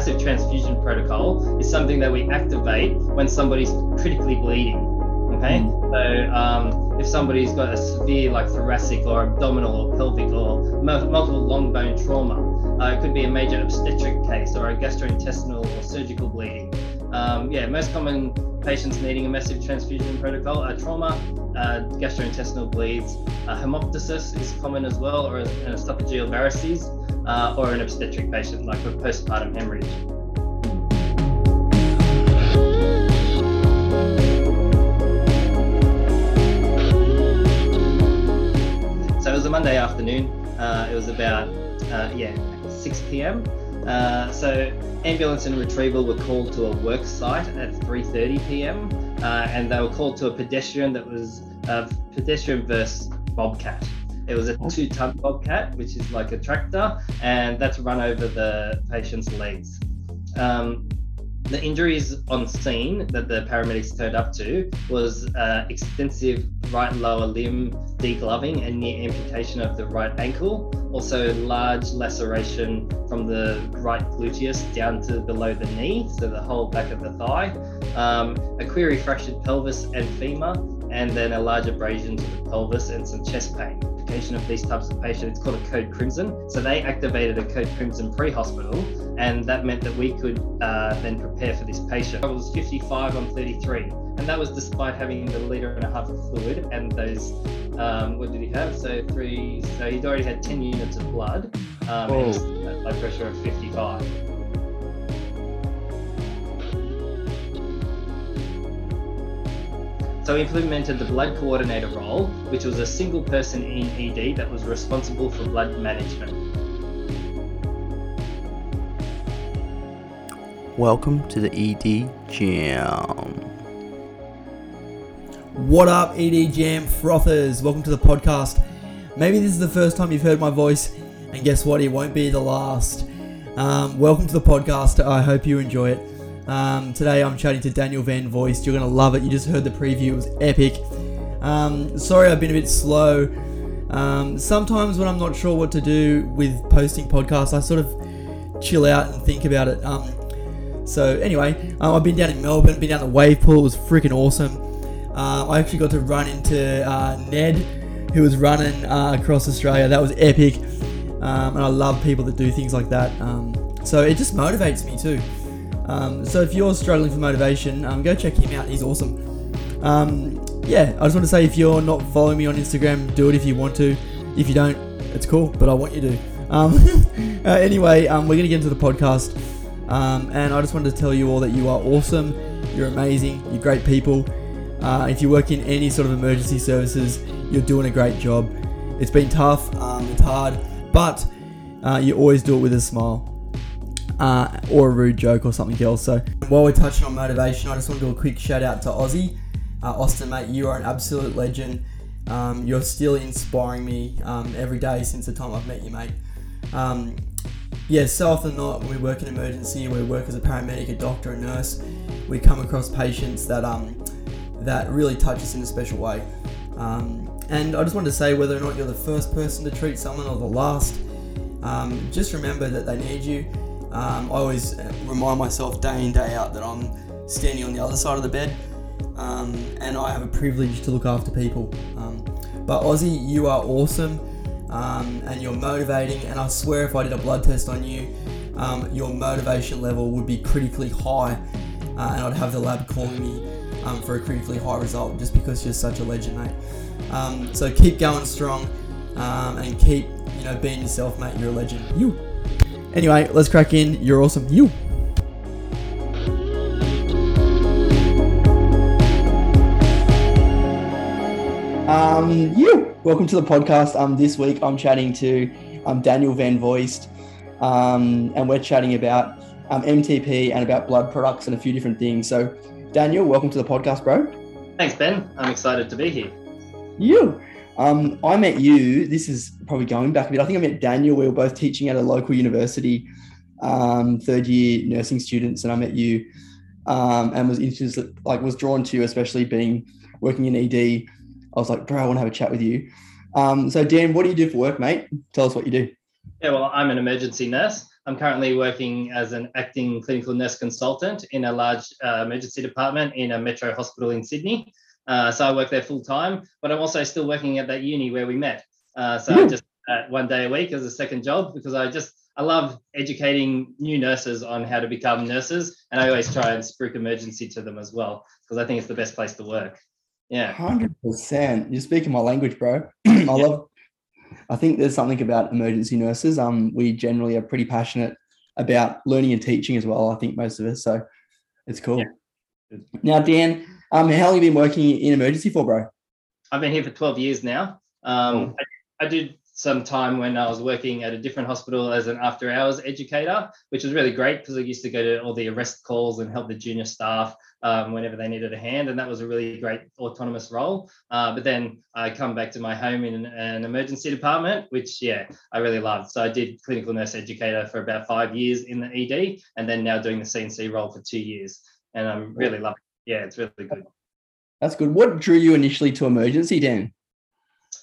massive transfusion protocol is something that we activate when somebody's critically bleeding. Okay, mm. so um, if somebody's got a severe like thoracic or abdominal or pelvic or multiple long bone trauma, uh, it could be a major obstetric case or a gastrointestinal or surgical bleeding. Um, yeah, most common patients needing a massive transfusion protocol are trauma, uh, gastrointestinal bleeds, uh, hemoptysis is common as well, or an esophageal varices, uh, or an obstetric patient like with postpartum hemorrhage. So it was a Monday afternoon. Uh, it was about uh, yeah 6 p.m. Uh, so ambulance and retrieval were called to a work site at 3:30 p.m. Uh, and they were called to a pedestrian that was a pedestrian versus bobcat. It was a two-ton bobcat, which is like a tractor, and that's run over the patient's legs. Um, the injuries on scene that the paramedics turned up to was uh, extensive right lower limb degloving and near amputation of the right ankle. Also, large laceration from the right gluteus down to below the knee, so the whole back of the thigh. Um, a query fractured pelvis and femur, and then a large abrasion to the pelvis and some chest pain of these types of patients. It's called a code crimson. So they activated a code crimson pre-hospital, and that meant that we could uh, then prepare for this patient. I was 55 on 33, and that was despite having the liter and a half of fluid and those. Um, what did he have? So three. So he'd already had 10 units of blood, um, and blood pressure of 55. So we implemented the blood coordinator role, which was a single person in ED that was responsible for blood management. Welcome to the ED Jam. What up, ED Jam frothers? Welcome to the podcast. Maybe this is the first time you've heard my voice, and guess what? It won't be the last. Um, welcome to the podcast. I hope you enjoy it. Um, today I'm chatting to Daniel Van Voist. You're going to love it. You just heard the preview, it was epic. Um, sorry, I've been a bit slow. Um, sometimes when I'm not sure what to do with posting podcasts, I sort of chill out and think about it. Um, so, anyway, uh, I've been down in Melbourne, been down the wave pool, it was freaking awesome. Uh, I actually got to run into uh, Ned, who was running uh, across Australia. That was epic. Um, and I love people that do things like that. Um, so, it just motivates me too. Um, so if you're struggling for motivation, um, go check him out. He's awesome. Um, yeah, I just want to say if you're not following me on Instagram, do it if you want to. If you don't, it's cool, but I want you to. Um, uh, anyway, um, we're going to get into the podcast. Um, and I just wanted to tell you all that you are awesome. You're amazing. You're great people. Uh, if you work in any sort of emergency services, you're doing a great job. It's been tough, it's hard, but uh, you always do it with a smile uh, or a rude joke or something else. So while we're touching on motivation, I just want to do a quick shout out to Aussie. Uh, Austin, mate, you are an absolute legend. Um, you're still inspiring me um, every day since the time I've met you, mate. Um, yeah, so often not when we work in emergency, we work as a paramedic, a doctor, a nurse, we come across patients that um, that really touch us in a special way. Um, and I just wanted to say whether or not you're the first person to treat someone or the last, um, just remember that they need you um, I always remind myself day in, day out that I'm standing on the other side of the bed um, and I have a privilege to look after people. Um, but Aussie, you are awesome um, and you're motivating, and I swear if I did a blood test on you, um, your motivation level would be critically high, uh, and I'd have the lab calling me um, for a critically high result just because you're such a legend, mate. so keep going strong and keep you know being yourself, mate. You're a legend. You. Anyway, let's crack in. You're awesome. You. Um, you. Welcome to the podcast. Um, this week I'm chatting to um, Daniel Van Voist, um, and we're chatting about um, MTP and about blood products and a few different things. So, Daniel, welcome to the podcast, bro. Thanks, Ben. I'm excited to be here. You. Um, I met you. This is probably going back a bit. I think I met Daniel. We were both teaching at a local university, um, third year nursing students, and I met you um, and was interested, like, was drawn to you, especially being working in ED. I was like, bro, I want to have a chat with you. Um, so, Dan, what do you do for work, mate? Tell us what you do. Yeah, well, I'm an emergency nurse. I'm currently working as an acting clinical nurse consultant in a large uh, emergency department in a metro hospital in Sydney. Uh, so I work there full time, but I'm also still working at that uni where we met. Uh, so I just uh, one day a week as a second job because I just I love educating new nurses on how to become nurses, and I always try and spruik emergency to them as well because I think it's the best place to work. Yeah, hundred percent. You're speaking my language, bro. I yeah. love. I think there's something about emergency nurses. Um, we generally are pretty passionate about learning and teaching as well. I think most of us. So it's cool. Yeah. Now, Dan, um, how long have you been working in emergency for, bro? I've been here for 12 years now. Um, I, I did some time when I was working at a different hospital as an after hours educator, which was really great because I used to go to all the arrest calls and help the junior staff um, whenever they needed a hand. And that was a really great autonomous role. Uh, but then I come back to my home in an, an, emergency department, which, yeah, I really loved. So I did clinical nurse educator for about five years in the ED and then now doing the CNC role for two years. And I'm really loving it. Yeah, it's really good. That's good. What drew you initially to emergency, Dan?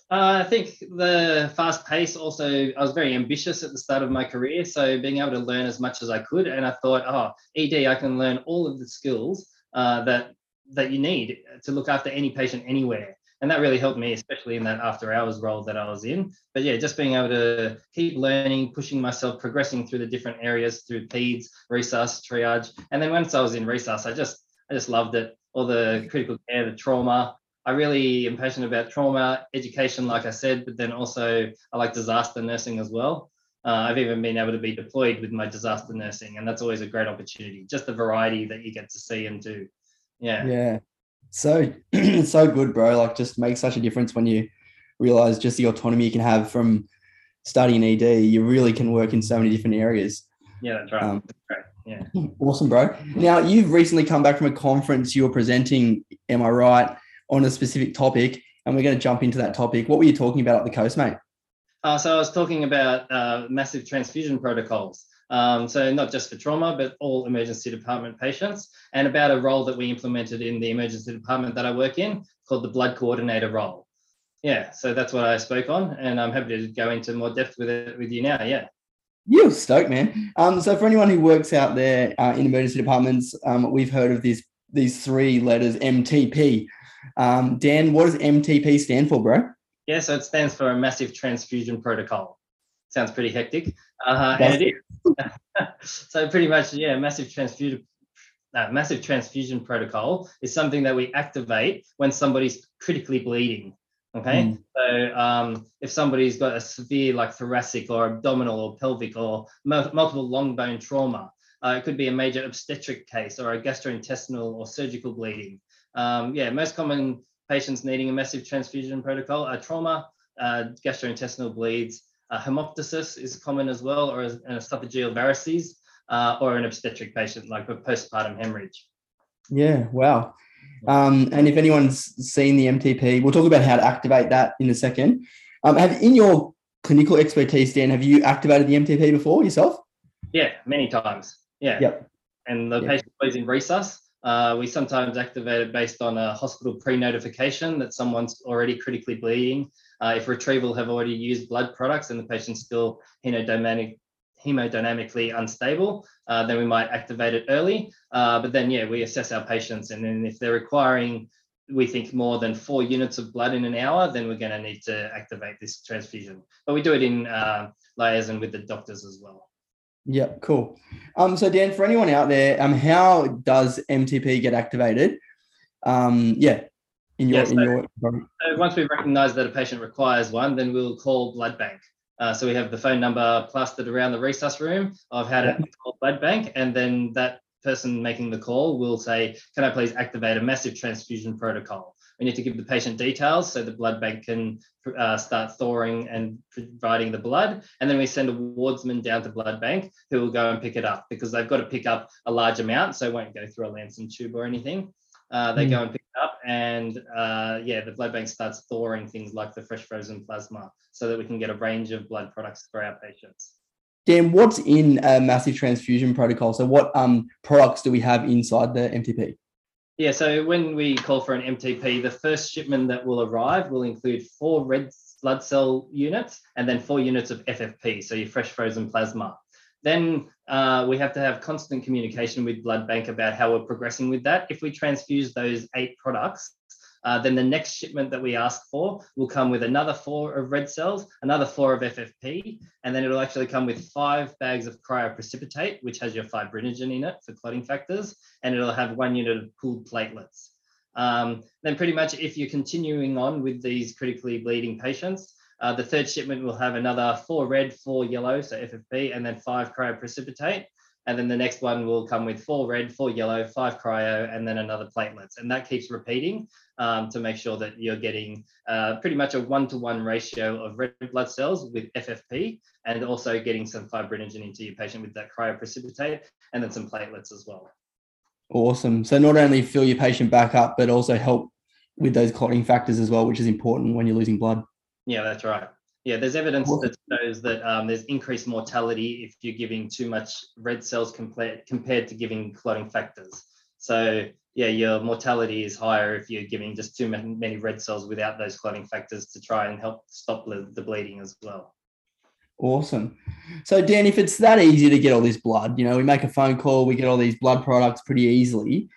Uh, I think the fast pace also, I was very ambitious at the start of my career. So being able to learn as much as I could. And I thought, oh, ED, I can learn all of the skills uh, that, that you need to look after any patient anywhere. And that really helped me, especially in that after hours role that I was in. But yeah, just being able to keep learning, pushing myself, progressing through the different areas through PEDS, resus, triage. And then once I was in resus, I just, I just loved it. All the critical care, the trauma, I really am passionate about trauma education, like I said, but then also I like disaster nursing as well. Uh, I've even been able to be deployed with my disaster nursing, and that's always a great opportunity. Just the variety that you get to see and do. Yeah. Yeah. So so good, bro. Like just makes such a difference when you realize just the autonomy you can have from studying ED. You really can work in so many different areas. Yeah, that's right. Um, that's right. Yeah. Awesome, bro. Now you've recently come back from a conference you were presenting, am I right? on a specific topic, and we're going to jump into that topic. What were you talking about at the coast, mate? Uh, so I was talking about uh, massive transfusion protocols. Um, so not just for trauma, but all emergency department patients, and about a role that we implemented in the emergency department that I work in called the blood coordinator role. Yeah, so that's what I spoke on, and I'm happy to go into more depth with it with you now. Yeah. You stoked, man. Um, so for anyone who works out there uh, in emergency departments, um, we've heard of these these three letters MTP. Um, Dan, what does MTP stand for, bro? Yeah, so it stands for a massive transfusion protocol. Sounds pretty hectic. Uh, and it is. so pretty much, yeah, massive transfusion uh, massive transfusion protocol is something that we activate when somebody's critically bleeding. Okay, mm. so um, if somebody's got a severe like thoracic or abdominal or pelvic or mo- multiple long bone trauma, uh, it could be a major obstetric case or a gastrointestinal or surgical bleeding. Um, yeah, most common patients needing a massive transfusion protocol are trauma, uh, gastrointestinal bleeds, uh, hemoptysis is common as well, or an esophageal varices, uh, or an obstetric patient like a postpartum hemorrhage. Yeah, wow. Um, and if anyone's seen the MTP, we'll talk about how to activate that in a second. Um, have in your clinical expertise, Dan, have you activated the MTP before yourself? Yeah, many times. Yeah. Yep. And the yep. patient was in resus. Uh, we sometimes activate it based on a hospital pre-notification that someone's already critically bleeding. Uh, if retrieval have already used blood products and the patient's still hemodynamic, hemodynamically unstable, uh, then we might activate it early. Uh, but then, yeah, we assess our patients, and then if they're requiring, we think more than four units of blood in an hour, then we're going to need to activate this transfusion. But we do it in uh, liaison with the doctors as well. Yeah, cool. Um, so Dan, for anyone out there, um, how does MTP get activated? Um, yeah, in your, in your. So once we recognise that a patient requires one, then we'll call blood bank. Uh, so we have the phone number plastered around the resus room of how to call blood bank, and then that person making the call will say, "Can I please activate a massive transfusion protocol?" We need to give the patient details so the blood bank can uh, start thawing and providing the blood. And then we send a wardsman down to blood bank who will go and pick it up because they've got to pick up a large amount. So it won't go through a Lamson tube or anything. Uh, they mm. go and pick it up and uh, yeah, the blood bank starts thawing things like the fresh frozen plasma so that we can get a range of blood products for our patients. Dan, what's in a massive transfusion protocol? So what um, products do we have inside the MTP? Yeah, so when we call for an MTP, the first shipment that will arrive will include four red blood cell units and then four units of FFP, so your fresh frozen plasma. Then uh, we have to have constant communication with blood bank about how we're progressing with that. If we transfuse those eight products, uh, then the next shipment that we ask for will come with another four of red cells, another four of FFP, and then it'll actually come with five bags of cryoprecipitate, which has your fibrinogen in it for clotting factors, and it'll have one unit of pooled platelets. Um, then pretty much if you're continuing on with these critically bleeding patients, uh, the third shipment will have another four red, four yellow, so FFP, and then five cryoprecipitate. And then the next one will come with four red, four yellow, five cryo, and then another platelets. And that keeps repeating um, to make sure that you're getting uh, pretty much a one-to-one ratio of red blood cells with FFP, and also getting some fibrinogen into your patient with that cryoprecipitate, and then some platelets as well. Awesome. So not only fill your patient back up, but also help with those clotting factors as well, which is important when you're losing blood. Yeah, that's right. Yeah, there's evidence that shows that um, there's increased mortality if you're giving too much red cells compared compared to giving clotting factors. So yeah, your mortality is higher if you're giving just too many red cells without those clotting factors to try and help stop the bleeding as well. Awesome. So Dan, if it's that easy to get all this blood, you know, we make a phone call, we get all these blood products pretty easily.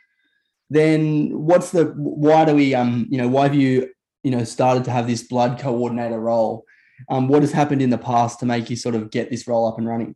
Then what's the why do we um you know why have you you know started to have this blood coordinator role? Um, what has happened in the past to make you sort of get this role up and running?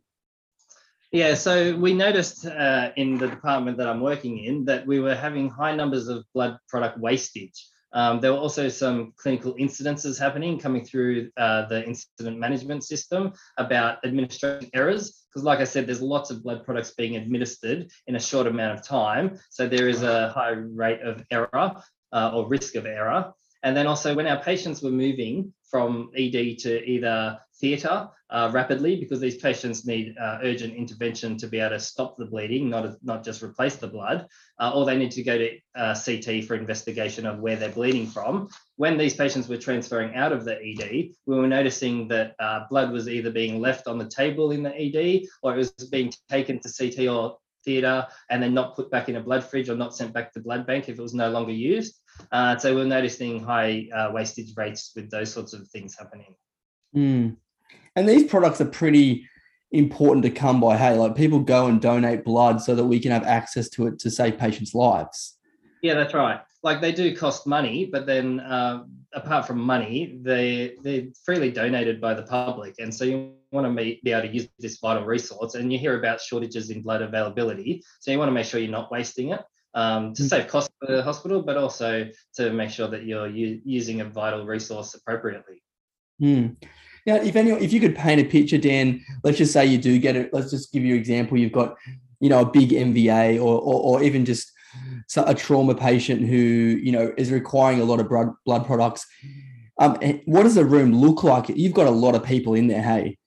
Yeah, so we noticed uh, in the department that I'm working in that we were having high numbers of blood product wastage. Um, there were also some clinical incidences happening coming through uh, the incident management system about administration errors. Because, like I said, there's lots of blood products being administered in a short amount of time. So, there is a high rate of error uh, or risk of error. And then also, when our patients were moving from ED to either theatre uh, rapidly because these patients need uh, urgent intervention to be able to stop the bleeding, not, not just replace the blood, uh, or they need to go to uh, CT for investigation of where they're bleeding from. When these patients were transferring out of the ED, we were noticing that uh, blood was either being left on the table in the ED or it was being taken to CT or theatre and then not put back in a blood fridge or not sent back to blood bank if it was no longer used. Uh, so we're noticing high wastage rates with those sorts of things happening. Mm. And these products are pretty important to come by. Hey, like people go and donate blood so that we can have access to it to save patients' lives. Yeah, that's right. Like they do cost money, but then uh, apart from money, they they're freely donated by the public, and so you want to be, be able to use this vital resource. And you hear about shortages in blood availability, so you want to make sure you're not wasting it. Um, to mm. save costs for the hospital, but also to make sure that you're u- using a vital resource appropriately. Mm. Now, if any, if you could paint a picture, Dan, let's just say you do get it. Let's just give you an example. You've got, you know, a big MVA or, or, or even just a trauma patient who, you know, is requiring a lot of blood, blood products. Um, what does the room look like? You've got a lot of people in there, hey?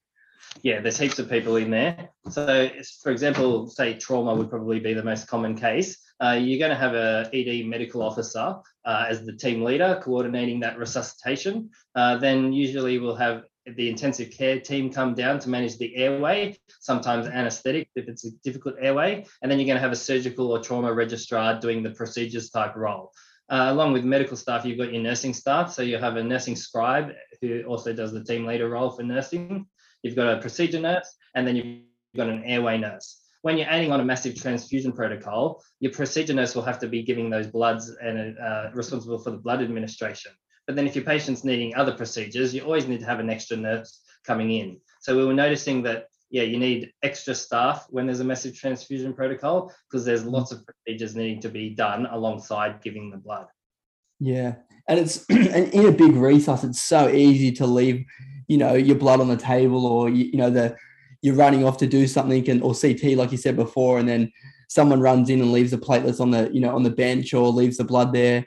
Yeah, there's heaps of people in there. So, for example, say trauma would probably be the most common case. Uh, you're going to have a ED medical officer uh, as the team leader coordinating that resuscitation. Uh, then usually we'll have the intensive care team come down to manage the airway, sometimes anesthetic if it's a difficult airway, and then you're going to have a surgical or trauma registrar doing the procedures type role. Uh, along with medical staff, you've got your nursing staff. So you have a nursing scribe who also does the team leader role for nursing. You've got a procedure nurse, and then you've got an airway nurse. When you're adding on a massive transfusion protocol, your procedure nurse will have to be giving those bloods and uh, responsible for the blood administration. But then if your patient's needing other procedures, you always need to have an extra nurse coming in. So we were noticing that, yeah, you need extra staff when there's a massive transfusion protocol because there's lots of procedures needing to be done alongside giving the blood. Yeah. And it's and in a big resus, it's so easy to leave, you know, your blood on the table or, you, you know, the, you're running off to do something and or CT like you said before, and then someone runs in and leaves the platelets on the you know on the bench or leaves the blood there,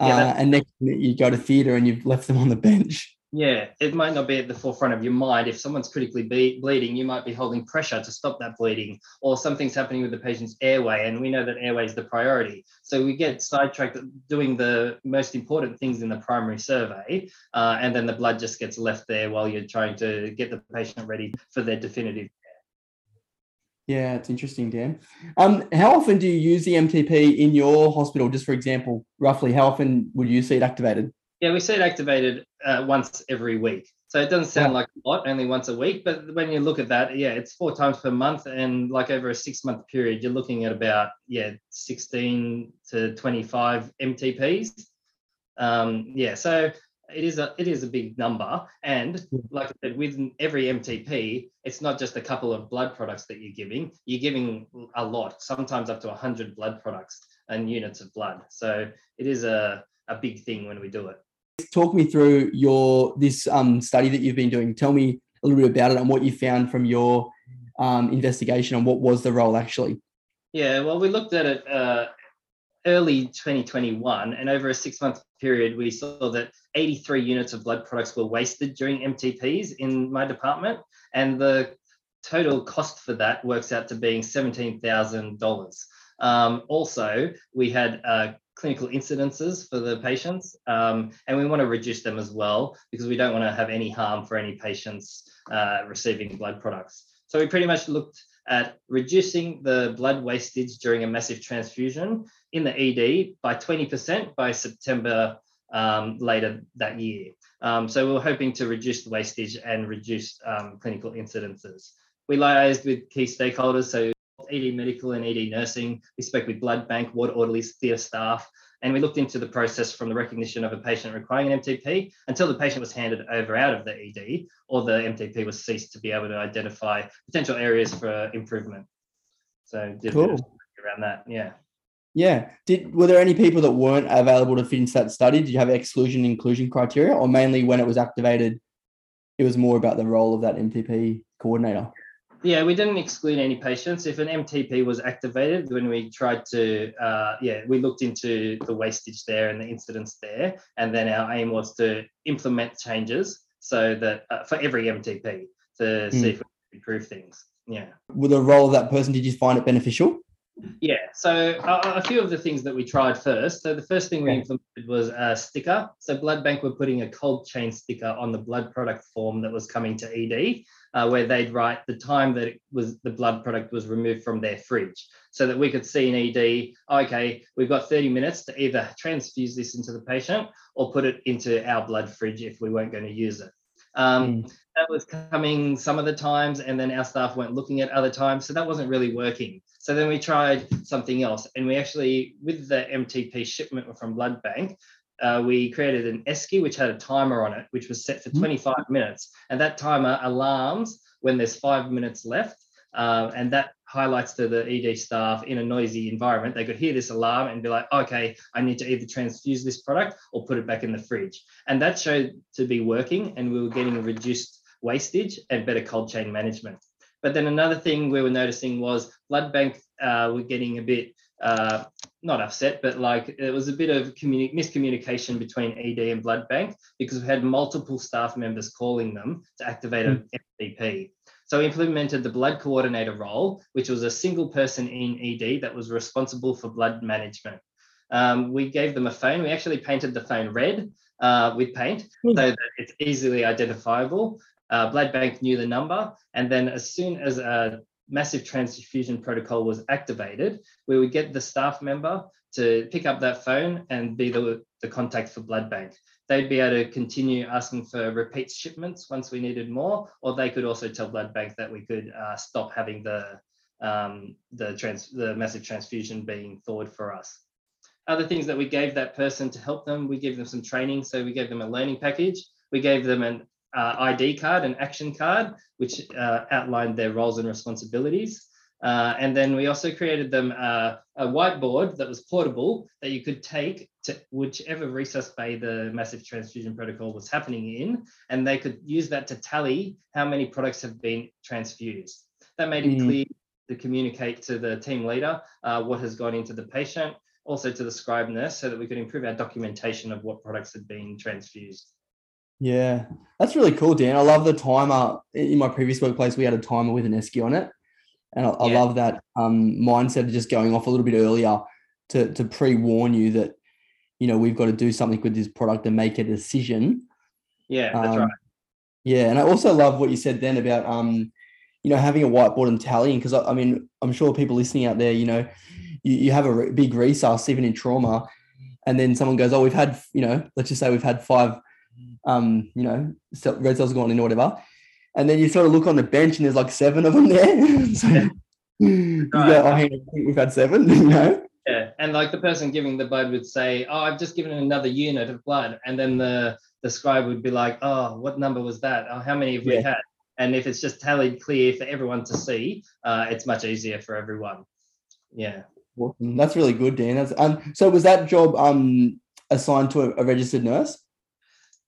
yeah, uh, and next minute you go to theatre and you've left them on the bench. Yeah, it might not be at the forefront of your mind. If someone's critically be- bleeding, you might be holding pressure to stop that bleeding, or something's happening with the patient's airway, and we know that airway is the priority. So we get sidetracked doing the most important things in the primary survey, uh, and then the blood just gets left there while you're trying to get the patient ready for their definitive care. yeah, it's interesting, Dan. Um, how often do you use the MTP in your hospital? Just for example, roughly, how often would you see it activated? Yeah, we see it activated uh, once every week. So it doesn't sound like a lot, only once a week, but when you look at that, yeah, it's four times per month, and like over a six month period, you're looking at about yeah 16 to 25 MTPs. Um, yeah, so it is a it is a big number, and like I said, with every MTP, it's not just a couple of blood products that you're giving. You're giving a lot, sometimes up to 100 blood products and units of blood. So it is a a big thing when we do it. Talk me through your this um, study that you've been doing. Tell me a little bit about it and what you found from your um, investigation and what was the role actually. Yeah, well, we looked at it uh, early 2021, and over a six month period, we saw that 83 units of blood products were wasted during MTPs in my department, and the total cost for that works out to being $17,000. Um, also, we had uh, clinical incidences for the patients, um, and we want to reduce them as well because we don't want to have any harm for any patients uh, receiving blood products. So we pretty much looked at reducing the blood wastage during a massive transfusion in the ED by 20% by September um, later that year. Um, so we are hoping to reduce the wastage and reduce um, clinical incidences. We liaised with key stakeholders, so ED medical and ED nursing. We spoke with blood bank, ward orderlies, theatre staff, and we looked into the process from the recognition of a patient requiring an MTP until the patient was handed over out of the ED or the MTP was ceased to be able to identify potential areas for improvement. So did cool. around that, yeah. Yeah. Did were there any people that weren't available to fit into that study? Did you have exclusion inclusion criteria, or mainly when it was activated, it was more about the role of that MTP coordinator? Yeah, we didn't exclude any patients. If an MTP was activated, when we tried to, uh, yeah, we looked into the wastage there and the incidents there, and then our aim was to implement changes so that uh, for every MTP to mm. see if we could improve things. Yeah. With the role of that person, did you find it beneficial? Yeah, so uh, a few of the things that we tried first. So the first thing we implemented was a sticker. So Blood Bank were putting a cold chain sticker on the blood product form that was coming to ED, uh, where they'd write the time that it was the blood product was removed from their fridge, so that we could see in ED. Okay, we've got 30 minutes to either transfuse this into the patient or put it into our blood fridge if we weren't going to use it. Um, mm. That was coming some of the times, and then our staff weren't looking at other times, so that wasn't really working. So then we tried something else, and we actually, with the MTP shipment from Blood Bank, uh, we created an esky which had a timer on it, which was set for hmm. 25 minutes, and that timer alarms when there's five minutes left. Uh, and that highlights to the ED staff in a noisy environment. They could hear this alarm and be like, okay, I need to either transfuse this product or put it back in the fridge. And that showed to be working, and we were getting reduced wastage and better cold chain management. But then another thing we were noticing was blood bank uh, were getting a bit uh, not upset, but like it was a bit of communi- miscommunication between ED and blood bank because we had multiple staff members calling them to activate mm. an MTP. So we implemented the blood coordinator role, which was a single person in ED that was responsible for blood management. Um, we gave them a phone. We actually painted the phone red uh, with paint mm. so that it's easily identifiable. Uh, blood bank knew the number, and then as soon as a massive transfusion protocol was activated, we would get the staff member to pick up that phone and be the, the contact for blood bank they'd be able to continue asking for repeat shipments once we needed more, or they could also tell blood bank that we could uh, stop having the um, the trans the massive transfusion being thawed for us. Other things that we gave that person to help them, we gave them some training. So we gave them a learning package. We gave them an uh, ID card, and action card, which uh, outlined their roles and responsibilities. Uh, and then we also created them uh, a whiteboard that was portable that you could take to whichever resus bay the massive transfusion protocol was happening in, and they could use that to tally how many products have been transfused. That made it mm. clear to communicate to the team leader uh, what has gone into the patient, also to the scribe nurse, so that we could improve our documentation of what products had been transfused. Yeah, that's really cool, Dan. I love the timer. In my previous workplace, we had a timer with an esky on it and I, yeah. I love that um, mindset of just going off a little bit earlier to, to pre warn you that, you know, we've got to do something with this product and make a decision. Yeah, that's um, right. Yeah. And I also love what you said then about, um, you know, having a whiteboard and tallying. Because I, I, mean, I'm sure people listening out there, you know, you, you have a re- big resource even in trauma, and then someone goes, oh, we've had, you know, let's just say we've had five um, you know, red cells gone in or whatever. And then you sort of look on the bench and there's like seven of them there. so you go, oh, hang on, I think we've had seven, you know? Yeah, and like the person giving the blood would say, "Oh, I've just given another unit of blood," and then the the scribe would be like, "Oh, what number was that? Oh, how many have we had?" And if it's just tallied clear for everyone to see, uh, it's much easier for everyone. Yeah. Awesome. That's really good, Dan. That's, um, so was that job um, assigned to a, a registered nurse?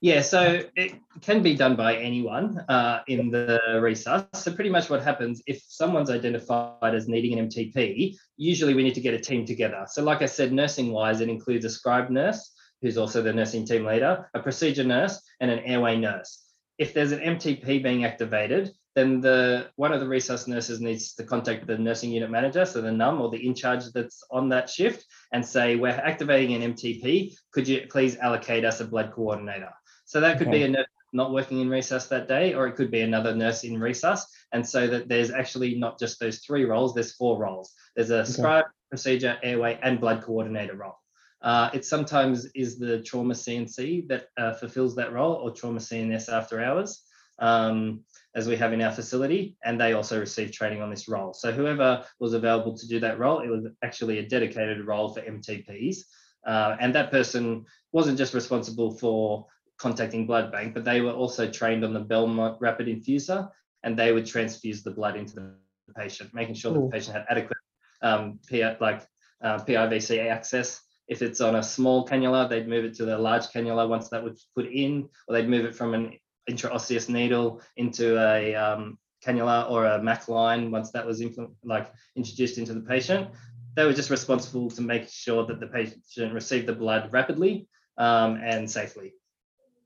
Yeah, so it can be done by anyone uh, in the resus. So pretty much what happens if someone's identified as needing an MTP, usually we need to get a team together. So like I said, nursing wise, it includes a scribe nurse, who's also the nursing team leader, a procedure nurse, and an airway nurse. If there's an MTP being activated, then the one of the resus nurses needs to contact the nursing unit manager, so the NUM or the in charge that's on that shift, and say, we're activating an MTP. Could you please allocate us a blood coordinator? So that could be a nurse not working in resus that day, or it could be another nurse in resus. And so that there's actually not just those three roles, there's four roles. There's a scribe, procedure, airway, and blood coordinator role. Uh, it sometimes is the trauma CNC that uh, fulfills that role, or trauma CNS after hours, um, as we have in our facility, and they also receive training on this role. So whoever was available to do that role, it was actually a dedicated role for MTPs, uh, and that person wasn't just responsible for contacting blood bank, but they were also trained on the Belmont rapid infuser, and they would transfuse the blood into the patient, making sure that the patient had adequate um, like uh, PIVC access. If it's on a small cannula, they'd move it to the large cannula once that was put in, or they'd move it from an intraosseous needle into a um, cannula or a MAC line once that was implement, like introduced into the patient. They were just responsible to make sure that the patient received the blood rapidly um, and safely.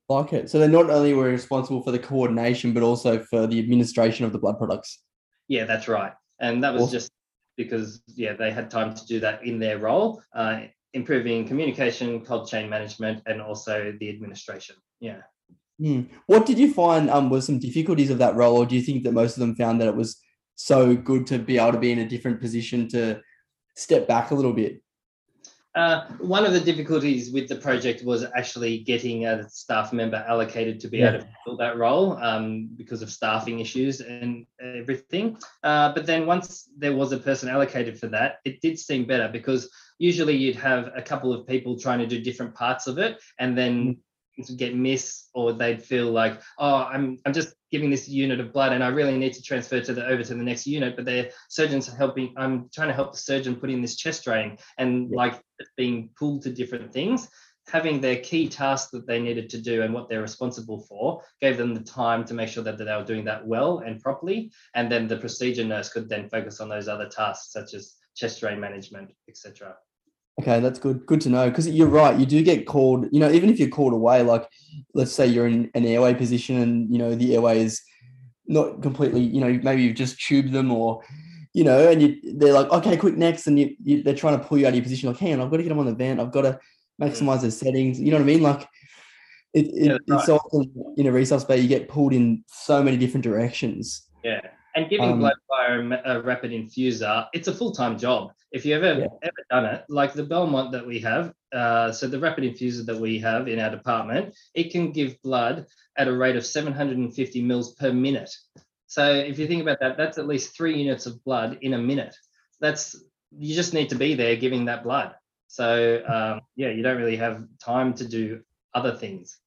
Like it. So they not only were responsible for the coordination, but also for the administration of the blood products. Yeah, that's right. And that was Awesome. just because, yeah, they had time to do that in their role, uh, improving communication, cold chain management, and also the administration. Yeah. Hmm. What did you find um, was some difficulties of that role, or do you think that most of them found that it was so good to be able to be in a different position to step back a little bit? Uh, one of the difficulties with the project was actually getting a staff member allocated to be Yeah. able to fill that role um, because of staffing issues and everything. Uh, but then once there was a person allocated for that, it did seem better because usually you'd have a couple of people trying to do different parts of it and then get missed or they'd feel like oh i'm i'm just giving this unit of blood and i really need to transfer to the over to the next unit but their surgeons are helping i'm trying to help the surgeon put in this chest drain and Yeah. like being pulled to different things. Having their key tasks that they needed to do and what they're responsible for gave them the time to make sure that they were doing that well and properly. And then the procedure nurse could then focus on those other tasks such as chest drain management etc Okay, that's good. Good to know because you're right. You do get called. You know, even if you're called away, like let's say you're in an airway position and you know the airway is not completely. You know, maybe you've just tubed them or you know, and you they're like, okay, quick next, and you, you they're trying to pull you out of your position. Like, hang on, I've got to get them on the vent. I've got to maximize the settings. You know what I mean? Like, it, it Yeah, it's often in a resus bay you get pulled in so many different directions. Yeah, and giving Um, blood via a a rapid infuser, it's a full time job. If you've ever Yeah. ever done it, like the Belmont that we have, uh, so the rapid infuser that we have in our department, it can give blood at a rate of 750 mils per minute. So if you think about that, that's at least three units of blood in a minute. That's you just need to be there giving that blood. So um, yeah, you don't really have time to do other things.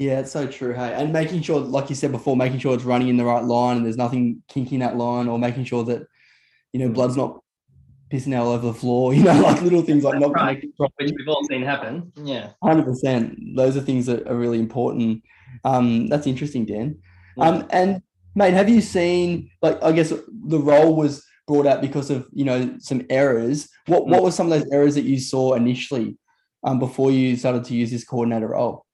Yeah, it's so true. Hey, and making sure, like you said before, making sure it's running in the right line and there's nothing kinking that line, or making sure that you know Mm. blood's not pissing all over the floor. You know, like little things like not Right. Which we've all seen happen. Yeah. Hundred percent. Those are things that are really important. Um, that's interesting, Dan. Yeah. Um, and mate, have you seen like I guess the role was brought out because of you know some errors. What what were some of those errors that you saw initially, um, before you started to use this coordinator role?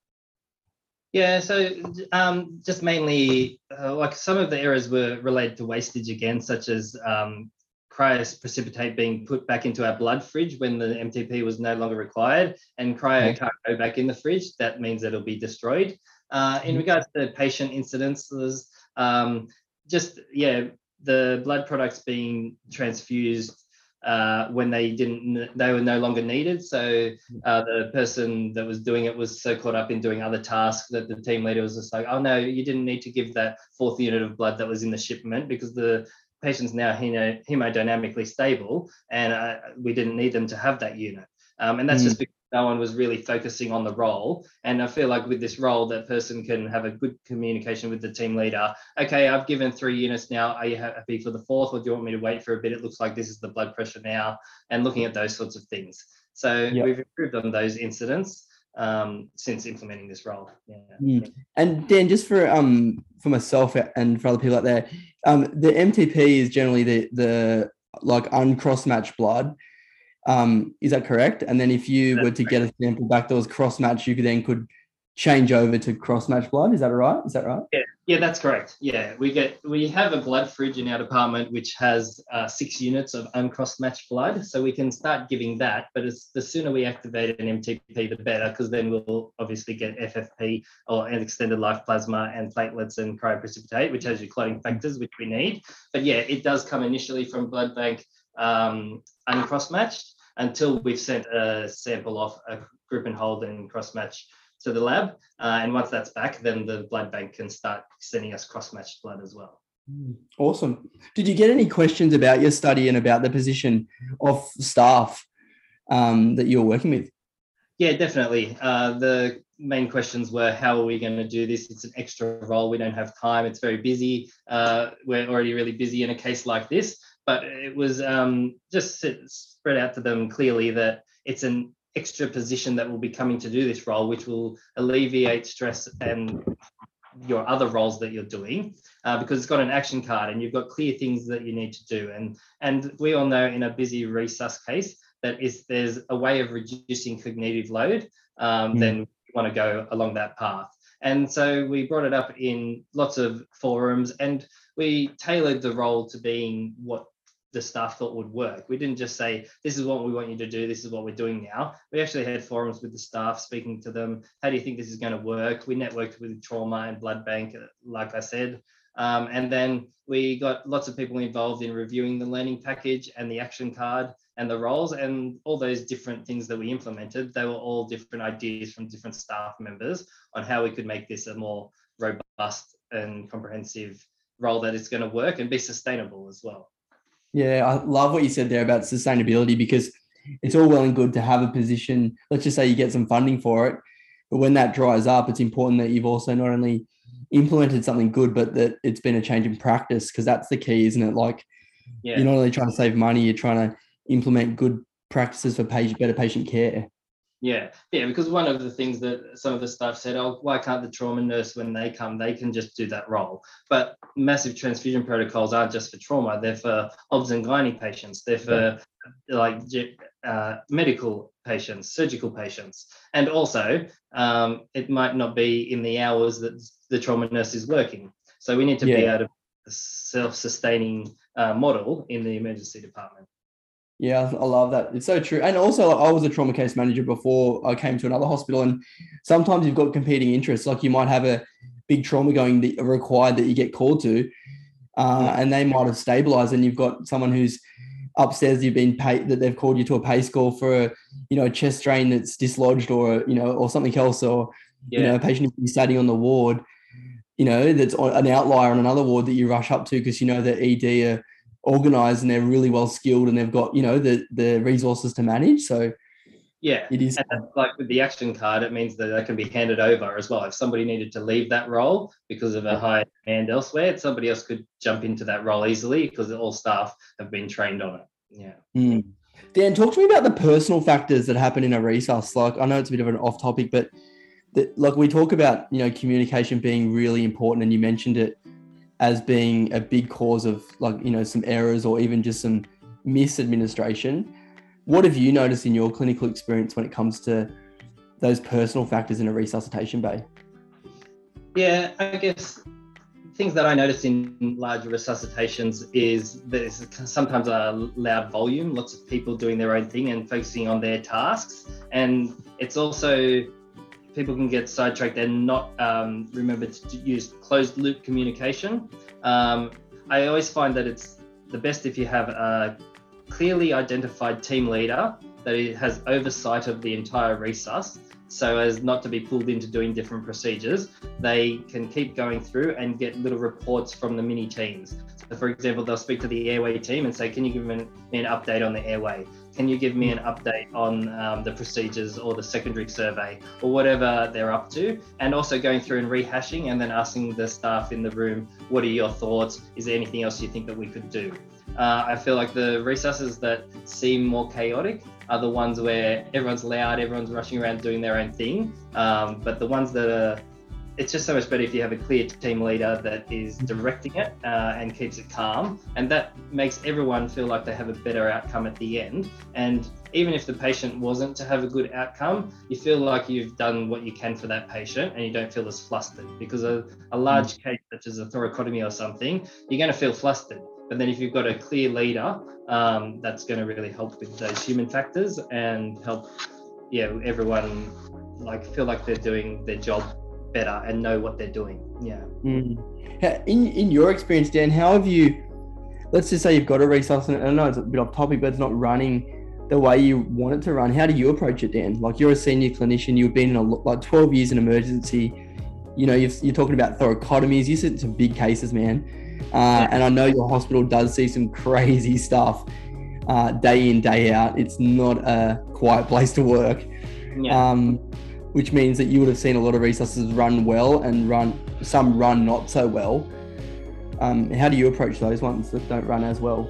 Yeah, so um, just mainly uh, like some of the errors were related to wastage again, such as um, cryo precipitate being put back into our blood fridge when the MTP was no longer required, and cryo Okay. can't go back in the fridge. That means it'll be destroyed. Uh, in Mhm. regards to patient incidences, um, just yeah, the blood products being transfused uh, when they didn't they were no longer needed. So uh, the person that was doing it was so caught up in doing other tasks that the team leader was just like oh no you didn't need to give that fourth unit of blood that was in the shipment because the patient's now hemodynamically stable and uh, we didn't need them to have that unit. Um, and that's mm. just because no one was really focusing on the role. And I feel like with this role, that person can have a good communication with the team leader. Okay, I've given three units now. Are you happy for the fourth, or do you want me to wait for a bit? It looks like this is the blood pressure now, and looking at those sorts of things. So yep. we've improved on those incidents um, since implementing this role. Yeah. Mm. And Dan, just for um for myself and for other people out there, um, the MTP is generally the the like uncross match blood. Um, is that correct? And then if you That's were to correct. get a sample back that was cross match, you could then could change over to cross match blood. Is that right? Is that right? Yeah, yeah, that's correct. Yeah, we get we have a blood fridge in our department which has uh, six units of uncross match blood, so we can start giving that. But it's, the sooner we activate an MTP, the better, because then we'll obviously get FFP or an extended life plasma and platelets and cryoprecipitate, which has your clotting factors, which we need. But yeah, it does come initially from blood bank um, uncross matched until we've sent a sample off a group and hold and cross match to the lab. Uh, and once that's back, then the blood bank can start sending us cross matched blood as well. Hmm. Awesome. Did you get any questions about your study and about the position of staff um, that you're working with? Yeah, definitely. Uh, the main questions were how are we going to do this? It's an extra role. We don't have time. It's very busy. Uh, we're already really busy in a case like this but it was um, just spread out to them clearly that it's an extra position that will be coming to do this role, which will alleviate stress and your other roles that you're doing uh, because it's got an action card and you've got clear things that you need to do and and we all know in a busy resus case that is there's a way of reducing cognitive load um, mm. then you want to go along that path and so we brought it up in lots of forums and we tailored the role to being what the staff thought would work. We didn't just say, this is what we want you to do, this is what we're doing now. We actually had forums with the staff speaking to them. How do you think this is going to work? We networked with trauma and blood bank, uh, like I said. Um, and then we got lots of people involved in reviewing the learning package and the action card and the roles and all those different things that we implemented. They were all different ideas from different staff members on how we could make this a more robust and comprehensive role that is going to work and be sustainable as well. Yeah, I love what you said there about sustainability because it's all well and good to have a position. Let's just say you get some funding for it, but when that dries up, it's important that you've also not only implemented something good, but that it's been a change in practice because that's the key, isn't it? Like yeah. you're not only trying to save money, you're trying to implement good practices for patient, better patient care. Yeah, yeah, because one of the things that some of the staff said, oh, why can't the trauma nurse, when they come, they can just do that role? But massive transfusion protocols aren't just for trauma; they're for obs and gynae patients, they're for like uh, medical patients, surgical patients, and also um, it might not be in the hours that the trauma nurse is working. So we need to yeah. be able to self-sustaining uh, model in the emergency department. Yeah, I love that. It's so true. And also, I was a trauma case manager before I came to another hospital, and sometimes you've got competing interests. Like you might have a big trauma going that required that you get called to, uh, and they might have stabilized, and you've got someone who's upstairs. You've been paid that they've called you to a pay score for a you know a chest drain that's dislodged, or you know, or something else, or yeah. you know, a patient who's sitting on the ward. You know, that's an outlier on another ward that you rush up to because you know that ED are organized and they're really well skilled and they've got you know the the resources to manage. So yeah. it is like with the action card it means that they can be handed over as well. If somebody needed to leave that role because of a high demand elsewhere somebody else could jump into that role easily because all staff have been trained on it. Yeah. Mm. dan talk to me about the personal factors that happen in a resus. like i know it's a bit of an off topic but that like we talk about you know communication being really important and you mentioned it as being a big cause of like you know some errors or even just some misadministration. What have you noticed in your clinical experience when it comes to those personal factors in a resuscitation bay? Yeah i guess things that i notice in large resuscitations is there's sometimes a loud volume lots of people doing their own thing and focusing on their tasks. And it's also people can get sidetracked and not um, remember to use closed loop communication. Um, I always find that it's the best if you have a clearly identified team leader that has oversight of the entire resus so as not to be pulled into doing different procedures. They can keep going through and get little reports from the mini teams. So, for example, they'll speak to the airway team and say, Can you give me an, me an update on the airway? Can you give me an update on um, the procedures or the secondary survey or whatever they're up to? And also going through and rehashing and then asking the staff in the room, What are your thoughts? Is there anything else you think that we could do? Uh, I feel like the resuses that seem more chaotic are the ones where everyone's loud, everyone's rushing around doing their own thing. Um, but the ones that are, it's just so much better if you have a clear team leader that is directing it uh, and keeps it calm. And that makes everyone feel like they have a better outcome at the end. And even if the patient wasn't to have a good outcome, you feel like you've done what you can for that patient and you don't feel as flustered because a, a large case such as a thoracotomy or something, you're going to feel flustered but then if you've got a clear leader, um, that's going to really help with those human factors and help, yeah, everyone like feel like they're doing their job better and know what they're doing. Yeah. Mm. In in your experience, Dan, how have you? Let's just say you've got a resus, and I know it's a bit off topic, but it's not running the way you want it to run. How do you approach it, Dan? Like you're a senior clinician, you've been in a like 12 years in emergency. You know, you are talking about thoracotomies. You said some big cases, man uh, and I know your hospital does see some crazy stuff uh, day in, day out. It's not a quiet place to work. Yeah. Um, which means that you would have seen a lot of resuses run well and run some run not so well. Um, how do you approach those ones that don't run as well?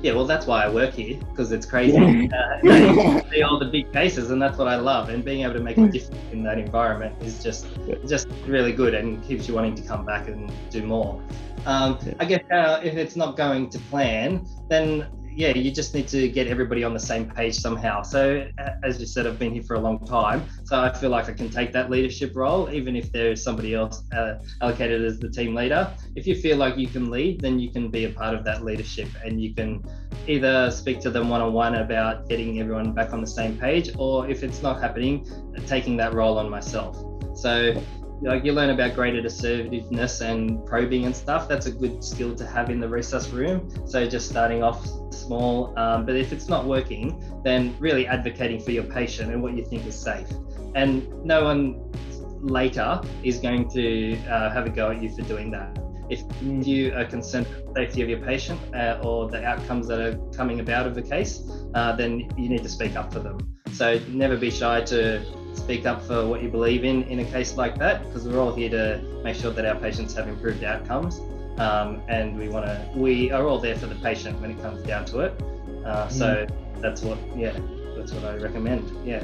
Yeah, well, that's why I work here because it's crazy. uh, see all the big cases, and that's what I love. And being able to make a difference in that environment is just just really good and keeps you wanting to come back and do more. Um, I guess uh, if it's not going to plan, then yeah, you just need to get everybody on the same page somehow. So, as you said, I've been here for a long time, so I feel like I can take that leadership role, even if there's somebody else uh, allocated as the team leader. If you feel like you can lead, then you can be a part of that leadership, and you can either speak to them one on one about getting everyone back on the same page, or if it's not happening, taking that role on myself. So like you learn about greater assertiveness and probing and stuff. That's a good skill to have in the resus room. So just starting off small, um, but if it's not working, then really advocating for your patient and what you think is safe. And no one later is going to uh, have a go at you for doing that. If mm. you are concerned with the safety of your patient uh, or the outcomes that are coming about of the case, uh, then you need to speak up for them. So never be shy to speak up for what you believe in in a case like that because we're all here to make sure that our patients have improved outcomes um, and we want to we are all there for the patient when it comes down to it. Uh, so mm. that's what yeah that's what i recommend yeah.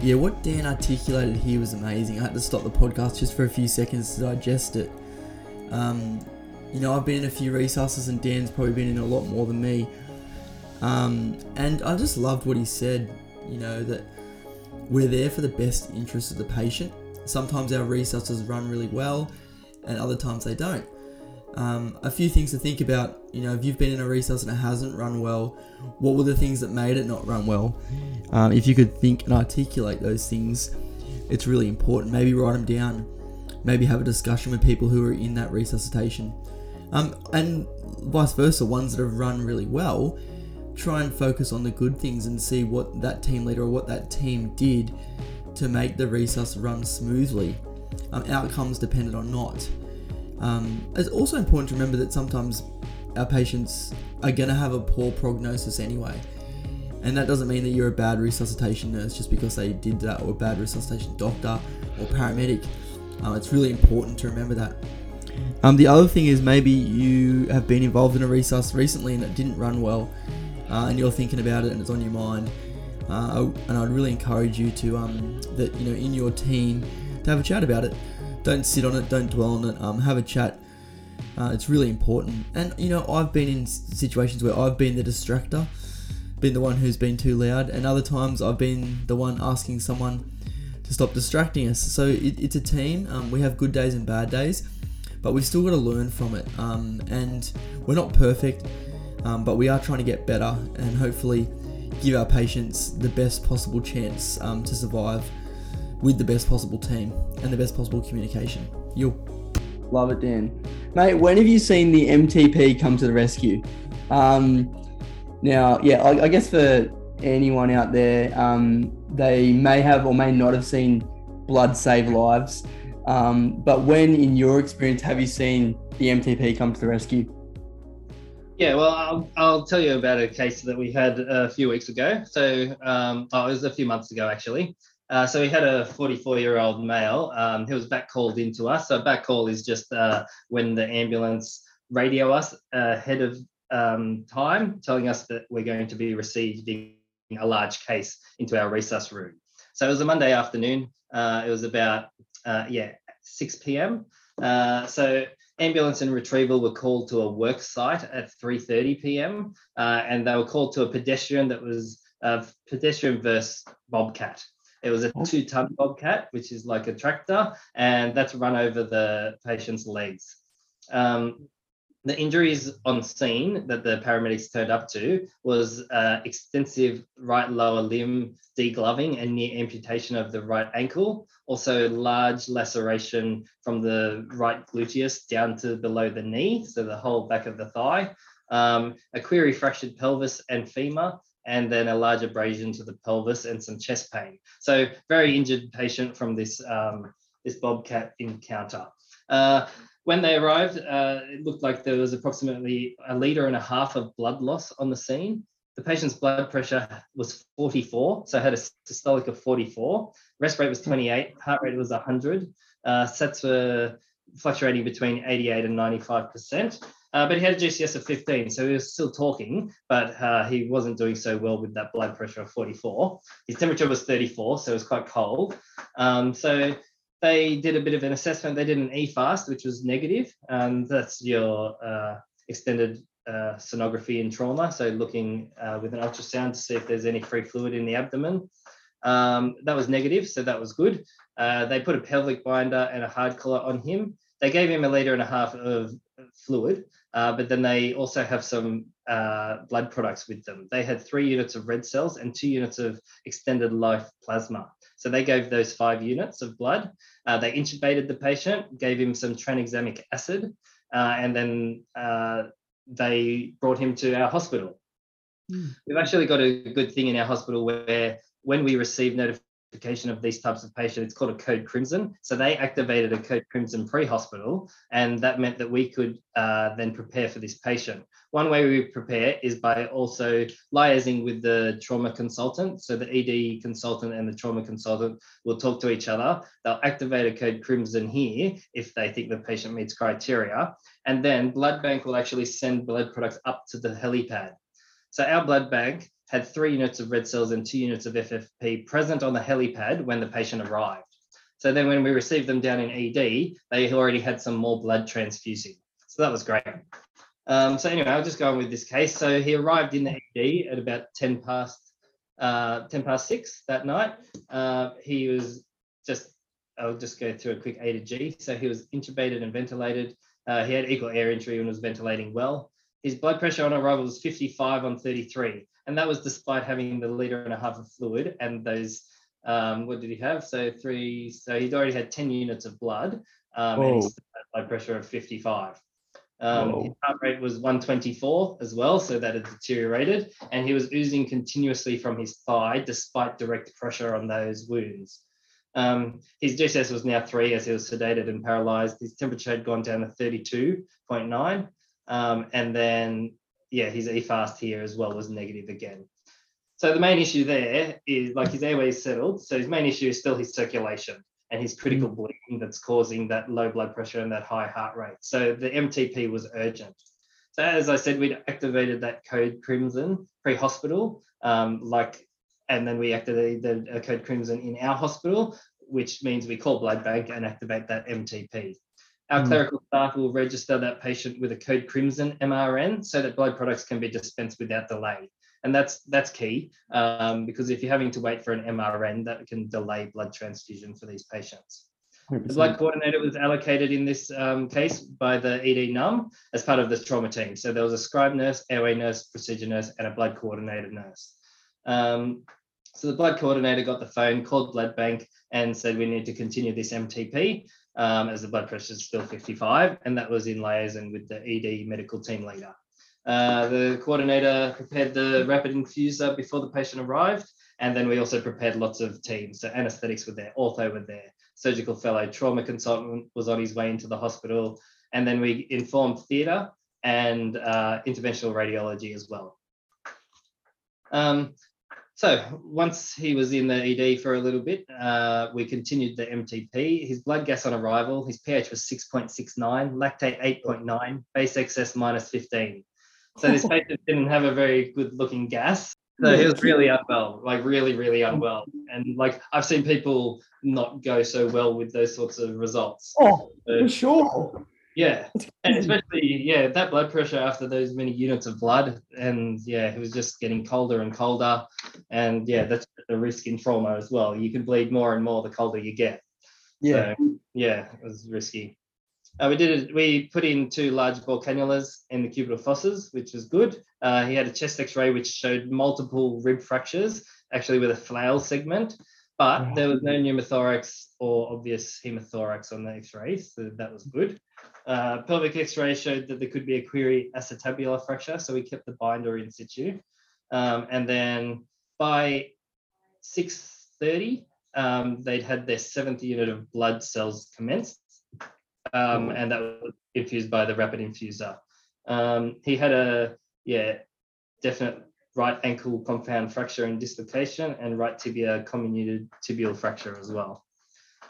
Yeah what dan articulated here was amazing. I had to stop the podcast just for a few seconds to digest it. Um, you know i've been in a few resuses, and dan's probably been in a lot more than me. Um, and i just loved what he said you know that we're there for the best interest of the patient. Sometimes our resuses run really well, and other times they don't. Um, a few things to think about. You know, if you've been in a resus and it hasn't run well, what were the things that made it not run well? Um, if you could think and articulate those things, it's really important. Maybe write them down. Maybe have a discussion with people who are in that resuscitation. Um, and vice versa, ones that have run really well, try and focus on the good things and see what that team leader or what that team did to make the resus run smoothly, um, outcomes dependent or not. Um, it's also important to remember that sometimes our patients are going to have a poor prognosis anyway. And that doesn't mean that you're a bad resuscitation nurse just because they did that, or a bad resuscitation doctor or paramedic. Um, it's really important to remember that. Um, the other thing is maybe you have been involved in a resus recently and it didn't run well uh, and you're thinking about it and it's on your mind. Uh, and I'd really encourage you to um, that you know in your team to have a chat about it. Don't sit on it. Don't dwell on it. Um, have a chat. Uh, it's really important. And you know I've been in situations where I've been the distractor, been the one who's been too loud, and other times I've been the one asking someone to stop distracting us. So it, it's a team. Um, we have good days and bad days, but we've still got to learn from it. Um, and we're not perfect. Um, but we are trying to get better and hopefully give our patients the best possible chance um, to survive with the best possible team and the best possible communication. You love it, Dan. Mate, when have you seen the MTP come to the rescue? Um, Now, yeah, I, I guess for anyone out there, um, they may have or may not have seen blood save lives. Um, but when, in your experience, have you seen the MTP come to the rescue? Yeah, well, I'll, I'll tell you about a case that we had a few weeks ago. So, um, oh, it was a few months ago actually. Uh, so we had a 44 year old male um, was back called into us. So back call is just uh, when the ambulance radio us ahead of um, time, telling us that we're going to be receiving a large case into our resus room. So it was a Monday afternoon. Uh, it was about uh, yeah 6 p.m. Uh, so ambulance and retrieval were called to a work site at 3:30 p.m. Uh, and they were called to a pedestrian that was a pedestrian versus bobcat. It was a Oh. two-ton bobcat, which is like a tractor, and that's run over the patient's legs. Um, the injuries on scene that the paramedics turned up to was uh, extensive right lower limb degloving and near amputation of the right ankle. Also, large laceration from the right gluteus down to below the knee, so the whole back of the thigh. Um, a query fractured pelvis and femur, and then a large abrasion to the pelvis and some chest pain. So, very injured patient from this um, this bobcat encounter. Uh, when they arrived, uh, it looked like there was approximately a litre and a half of blood loss on the scene. The patient's blood pressure was 44, so had a systolic of 44. Resp rate was 28, heart rate was 100. Uh, sats were fluctuating between 88 and 95%. Uh, but he had a GCS of 15, so he was still talking, but uh, he wasn't doing so well with that blood pressure of 44. His temperature was 34, so it was quite cold. Um, so they did a bit of an assessment. They did an EFAST, which was negative. Um, that's your uh, extended uh, sonography in trauma. So looking uh, with an ultrasound to see if there's any free fluid in the abdomen. Um, that was negative, so that was good. Uh, they put a pelvic binder and a hard collar on him. They gave him a litre and a half of fluid, uh, but then they also have some uh, blood products with them. They had three units of red cells and two units of extended life plasma. So they gave those five units of blood. Uh, they intubated the patient, gave him some tranexamic acid, uh, and then uh, they brought him to our hospital. Hmm. We've actually got a good thing in our hospital where when we receive notification of these types of patients, it's called a code crimson. So they activated a code crimson pre-hospital, and that meant that we could uh, then prepare for this patient. One way we prepare is by also liaising with the trauma consultant. So the ED consultant and the trauma consultant will talk to each other. They'll activate a code crimson here if they think the patient meets criteria. And then blood bank will actually send blood products up to the helipad. So our blood bank had three units of red cells and two units of FFP present on the helipad when the patient arrived. So then when we received them down in ED, they already had some more blood transfusing. So that was great. Um, so anyway, I'll just go on with this case. So he arrived in the ED at about 10 past uh, 10 past six that night. Uh, he was just, I'll just go through a quick A to G. So he was intubated and ventilated. Uh, he had equal air entry and was ventilating well. His blood pressure on arrival was 55 on 33. And that was despite having the litre and a half of fluid and those, um, what did he have? So three, so he'd already had 10 units of blood um, and he Whoa. still had blood pressure of 55. Um, his heart rate was 124 as well, so that had deteriorated, and he was oozing continuously from his thigh despite direct pressure on those wounds. Um, his GCS was now three as he was sedated and paralyzed. His temperature had gone down to 32.9, um, and then yeah, his EFAST here as well was negative again. So the main issue there is like his airway is settled. So his main issue is still his circulation and his critical bleeding that's causing that low blood pressure and that high heart rate. So the MTP was urgent. So as I said, we'd activated that code crimson pre-hospital, um, like, and then we activated the uh, code crimson in our hospital, which means we call blood bank and activate that MTP. Our Mm. clerical staff will register that patient with a code crimson MRN so that blood products can be dispensed without delay. And that's that's key um, because if you're having to wait for an MRN, that can delay blood transfusion for these patients. The blood coordinator was allocated in this um, case by the ED NUM as part of the trauma team. So there was a scribe nurse, airway nurse, procedure nurse, and a blood coordinator nurse. Um, so the blood coordinator got the phone, called blood bank, and said we need to continue this MTP um, as the blood pressure is still 55, and that was in liaison with the ED medical team leader. Uh, the coordinator prepared the rapid infuser before the patient arrived, and then we also prepared lots of teams. So anesthetics were there, ortho were there, surgical fellow, trauma consultant was on his way into the hospital, and then we informed theatre and uh, interventional radiology as well. Um, so once he was in the ED for a little bit, uh, we continued the MTP. His blood gas on arrival, his pH was 6.69, lactate 8.9, base excess minus 15. So this patient didn't have a very good looking gas. So he was really unwell, like really, really unwell. And like I've seen people not go so well with those sorts of results. Oh, for sure. Yeah, and especially yeah, that blood pressure after those many units of blood, and yeah, it was just getting colder and colder, and yeah, that's the risk in trauma as well. You can bleed more and more the colder you get. Yeah. So, yeah, it was risky. Uh, we did it. We put in two large bore cannulas in the cubital fossas, which was good. Uh, he had a chest X-ray which showed multiple rib fractures, actually with a flail segment, but there was no pneumothorax or obvious hemothorax on the X-ray, so that was good. Uh, pelvic X-ray showed that there could be a query acetabular fracture, so we kept the binder in situ. Um, and then by 6:30, um, they'd had their seventh unit of blood cells commenced, um, and that was infused by the rapid infuser. Um, he had a yeah definite right ankle compound fracture and dislocation, and right tibia comminuted tibial fracture as well.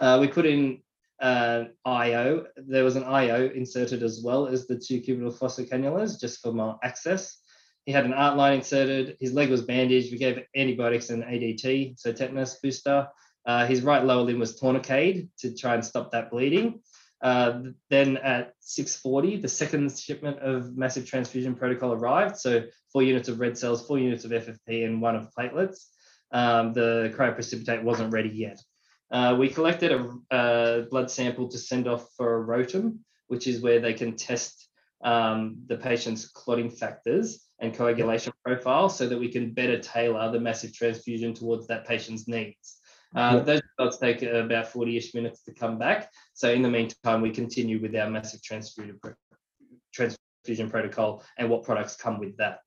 Uh, we put in uh, IO. There was an IO inserted as well as the two cubital fossa cannulas just for more access. He had an art line inserted. His leg was bandaged. We gave antibiotics and ADT, so tetanus booster. Uh, his right lower limb was tourniqueted to try and stop that bleeding. Uh, then at 6:40, the second shipment of massive transfusion protocol arrived. So four units of red cells, four units of FFP, and one of platelets. Um, the cryoprecipitate wasn't ready yet. Uh, we collected a, a, blood sample to send off for a ROTEM, which is where they can test um, the patient's clotting factors and coagulation profile so that we can better tailor the massive transfusion towards that patient's needs. Uh, Those results take about 40-ish minutes to come back. So in the meantime, we continue with our massive transfusion, transfusion protocol and what products come with that.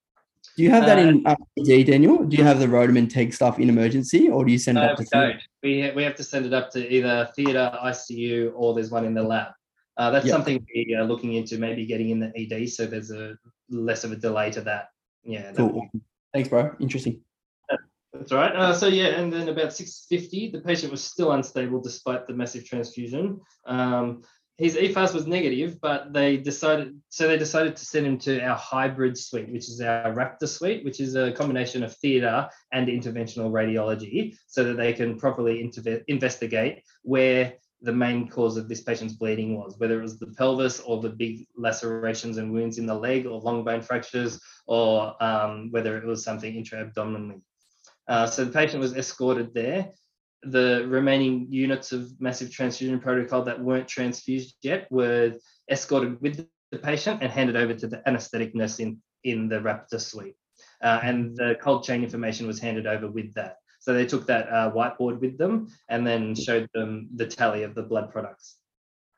Do you have that in uh, Daniel? Do you have the ROTEM and TEG stuff in emergency, or do you send it up to? Don't. We we have to send it up to either theatre, ICU, or there's one in the lab. Uh, that's yep. something we are looking into, maybe getting in the ED, so there's a less of a delay to that. Yeah. Cool. Thanks, bro. Interesting. That's right. Uh, so yeah, and then about 650, the patient was still unstable despite the massive transfusion. Um, his EFAST was negative, but they decided so they decided to send him to our hybrid suite, which is our Raptor suite, which is a combination of theatre and interventional radiology, so that they can properly interve- investigate where the main cause of this patient's bleeding was, whether it was the pelvis or the big lacerations and wounds in the leg or long bone fractures, or um, whether it was something intra-abdominally. Uh, so the patient was escorted there the remaining units of massive transfusion protocol that weren't transfused yet were escorted with the patient and handed over to the anaesthetic nurse in, in the Raptor suite. Uh, and the cold chain information was handed over with that. So they took that uh, whiteboard with them and then showed them the tally of the blood products.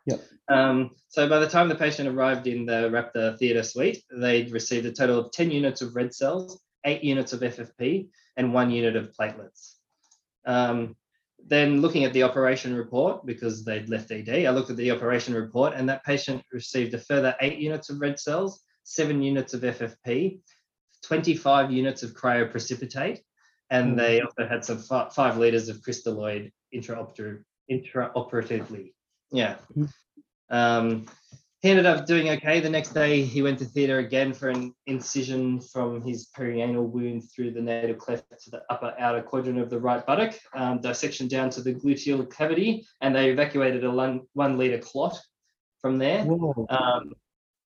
Yep. Um, so by the time the patient arrived in the Raptor theatre suite, they'd received a total of 10 units of red cells, eight units of FFP, and one unit of platelets. Um, then looking at the operation report, because they'd left ED, I looked at the operation report and that patient received a further eight units of red cells, seven units of FFP, 25 units of cryoprecipitate, and mm. they also had some f- five liters of crystalloid intraoperatively. intraoperatively. Yeah. Mm. Um, he ended up doing okay. The next day, he went to theatre again for an incision from his perianal wound through the natal cleft to the upper outer quadrant of the right buttock, um, dissection down to the gluteal cavity, and they evacuated a one, one litre clot from there. Um,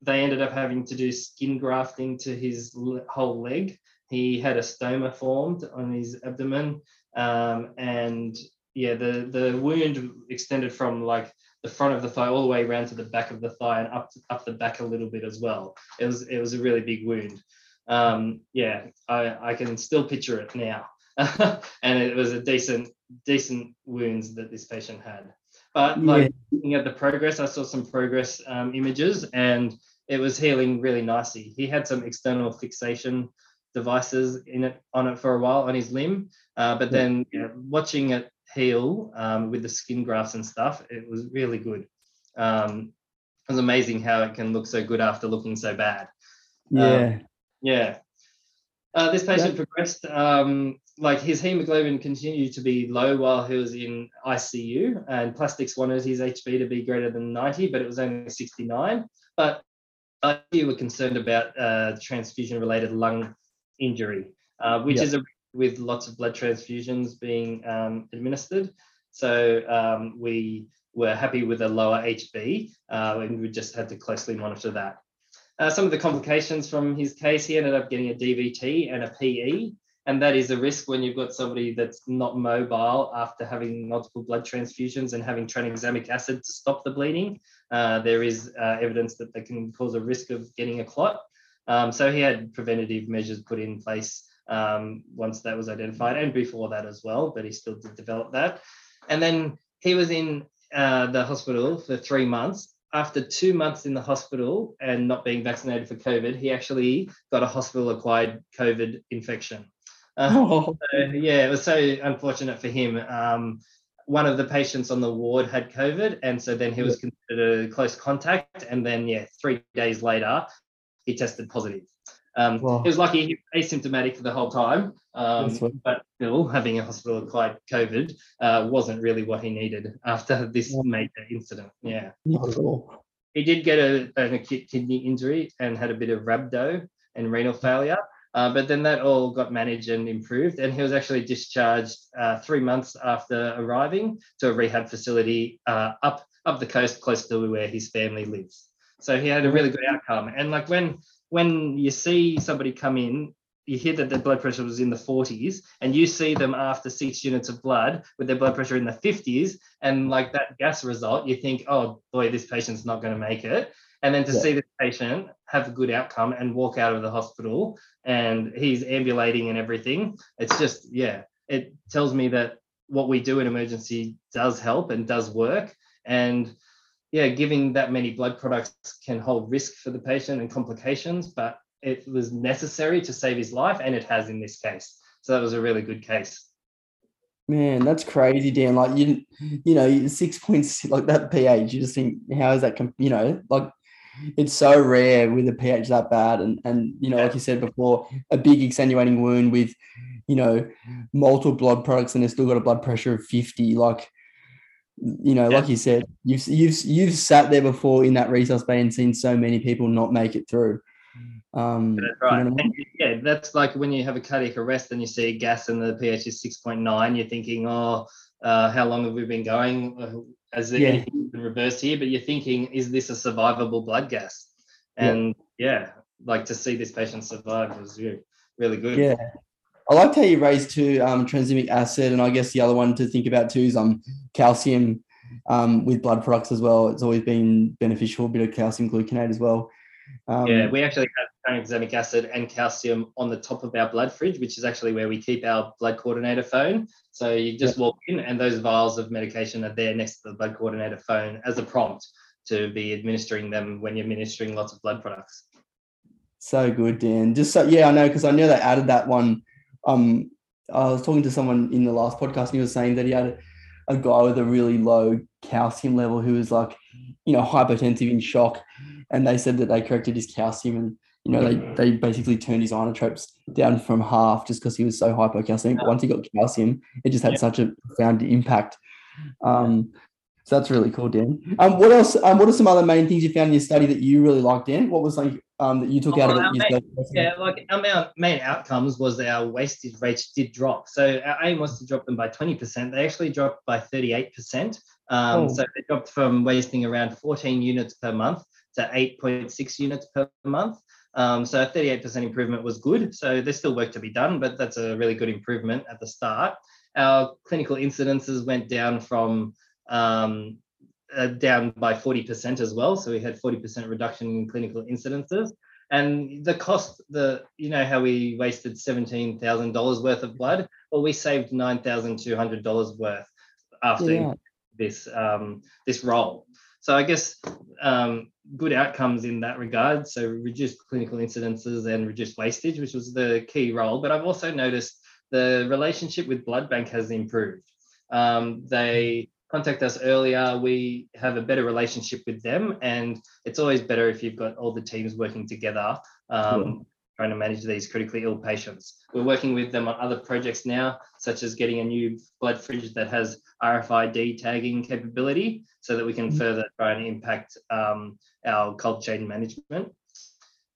they ended up having to do skin grafting to his whole leg. He had a stoma formed on his abdomen, um, and yeah, the the wound extended from like the front of the thigh all the way around to the back of the thigh and up to, up the back a little bit as well. It was it was a really big wound. Um, yeah, I, I can still picture it now, and it was a decent decent wounds that this patient had. But like yeah. looking at the progress, I saw some progress um, images, and it was healing really nicely. He had some external fixation devices in it on it for a while on his limb, uh, but then you know, watching it heal um, with the skin grafts and stuff, it was really good. Um, it was amazing how it can look so good after looking so bad. Yeah. Yeah. Uh, this patient progressed. Um, like his hemoglobin continued to be low while he was in ICU, and plastics wanted his HB to be greater than 90, but it was only 69. But you were concerned about uh, transfusion-related lung injury, uh, which Yeah. is a with lots of blood transfusions being um, administered. So um, we were happy with a lower HB, uh, and we just had to closely monitor that. Uh, some of the complications from his case, he ended up getting a DVT and a PE, and that is a risk when you've got somebody that's not mobile after having multiple blood transfusions and having tranexamic acid to stop the bleeding. Uh, there is uh, evidence that they can cause a risk of getting a clot. Um, so he had preventative measures put in place um, once that was identified and before that as well, but he still did develop that. And then he was in uh, the hospital for three months. After two months in the hospital and not being vaccinated for COVID, he actually got a hospital acquired COVID infection. Uh, Oh, so, yeah, it was so unfortunate for him. Um, one of the patients on the ward had COVID, and so then he was considered a close contact. And then, yeah, three days later, he tested positive. Um, Wow. He was lucky, he was asymptomatic for the whole time, um, but still having a hospital acquired COVID uh, wasn't really what he needed after this Yeah. major incident. Yeah not at all. he did get a, an acute kidney injury and had a bit of rhabdo and renal failure. Uh, but then that all got managed and improved, and he was actually discharged uh, three months after arriving to a rehab facility uh, up up the coast, close to where his family lives. So he had a really good outcome. And like when when you see somebody come in, you hear that their blood pressure was in the 40s, and you see them after six units of blood with their blood pressure in the 50s, and like that gas result, you think, oh boy, this patient's not going to make it. And then to Yeah. see this patient have a good outcome and walk out of the hospital and he's ambulating and everything, it's just, yeah, it tells me that what we do in emergency does help and does work. And yeah, giving that many blood products can hold risk for the patient and complications, but it was necessary to save his life, and it has in this case. So that was a really good case. Man, that's crazy, Dan. Like you, you know, six points like that pH. You just think, how is that? You know, like it's so rare with a pH that bad, and and you know, like you said before, a big extenuating wound with, you know, multiple blood products, and they've still got a blood pressure of fifty. Like, you know, Yeah. like you said, you've you've you've sat there before in that resus bay and seen so many people not make it through. Um, That's you right. know I mean? Yeah, that's like when you have a cardiac arrest and you see a gas and the pH is 6.9, you're thinking, oh, uh, how long have we been going? Has there Yeah. anything been reversed here? But you're thinking, is this a survivable blood gas? Yeah. And yeah, like to see this patient survive was really, really good. Yeah. I liked how you raised two um, acid, and I guess the other one to think about too is um, calcium um, with blood products as well. It's always been beneficial, a bit of calcium gluconate as well. Um, Yeah, we actually have tranexamic acid and calcium on the top of our blood fridge, which is actually where we keep our blood coordinator phone. So you just walk in, and those vials of medication are there next to the blood coordinator phone as a prompt to be administering them when you're administering lots of blood products. So good, Dan. Just so yeah, I know because I know they added that one. Um, I was talking to someone in the last podcast, and he was saying that he had a, guy with a really low calcium level who was like, you know, hypertensive in shock, and they said that they corrected his calcium, and you know, they they basically turned his inotropes down from half just because he was so hypocalcemic. Once he got calcium, it just had Yeah. such a profound impact. Um, so that's really cool, Dan. Um, what else? Um, what are some other main things you found in your study that you really liked, Dan? What was like um, that you took Oh, out of it main- Yeah, like our main- outcomes was our wastage rates did drop. So our aim was to drop them by 20%. They actually dropped by 38%. Um, Oh. So they dropped from wasting around 14 units per month to 8.6 units per month. Um, so a 38% improvement was good. So there's still work to be done, but that's a really good improvement at the start. Our clinical incidences went down from um, uh, down by 40% as well. So we had 40% reduction in clinical incidences. And the cost, the you know how we wasted seventeen thousand dollars worth of blood. Well, we saved nine thousand two hundred dollars worth after Yeah. this um, this role. so I guess um, good outcomes in that regard. So reduced clinical incidences and reduced wastage, which was the key role. But I've also noticed the relationship with blood bank has improved. Um, they contact us earlier. We have a better relationship with them, and it's always better if you've got all the teams working together. Um, trying to manage these critically ill patients. We're working with them on other projects now, such as getting a new blood fridge that has RFID tagging capability so that we can mm-hmm. further try and impact um, our cold chain management.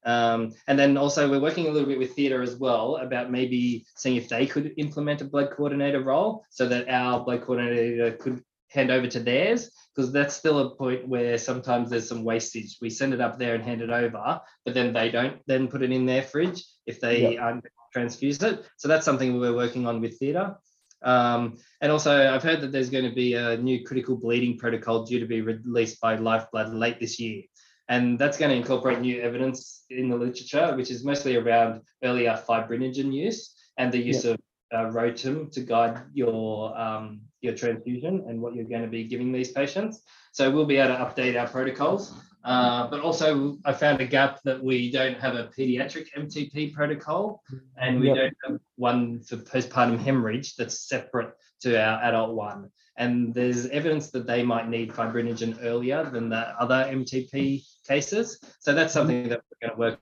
Um, and then also we're working a little bit with theatre as well about maybe seeing if they could implement a blood coordinator role so that our blood coordinator could hand over to theirs because that's still a point where sometimes there's some wastage. We send it up there and hand it over, but then they don't then put it in their fridge if they yep. aren't transfuse it. So that's something we're working on with theatre. Um, and also, I've heard that there's going to be a new critical bleeding protocol due to be released by Lifeblood late this year. And that's going to incorporate new evidence in the literature, which is mostly around earlier fibrinogen use and the use yep. of uh, Rotem to guide your um, your transfusion and what you're going to be giving these patients. So we'll be able to update our protocols. Uh, but also, I found a gap that we don't have a pediatric MTP protocol, and we yep. don't have one for postpartum hemorrhage that's separate to our adult one. And there's evidence that they might need fibrinogen earlier than the other MTP cases. So that's something that we're going to work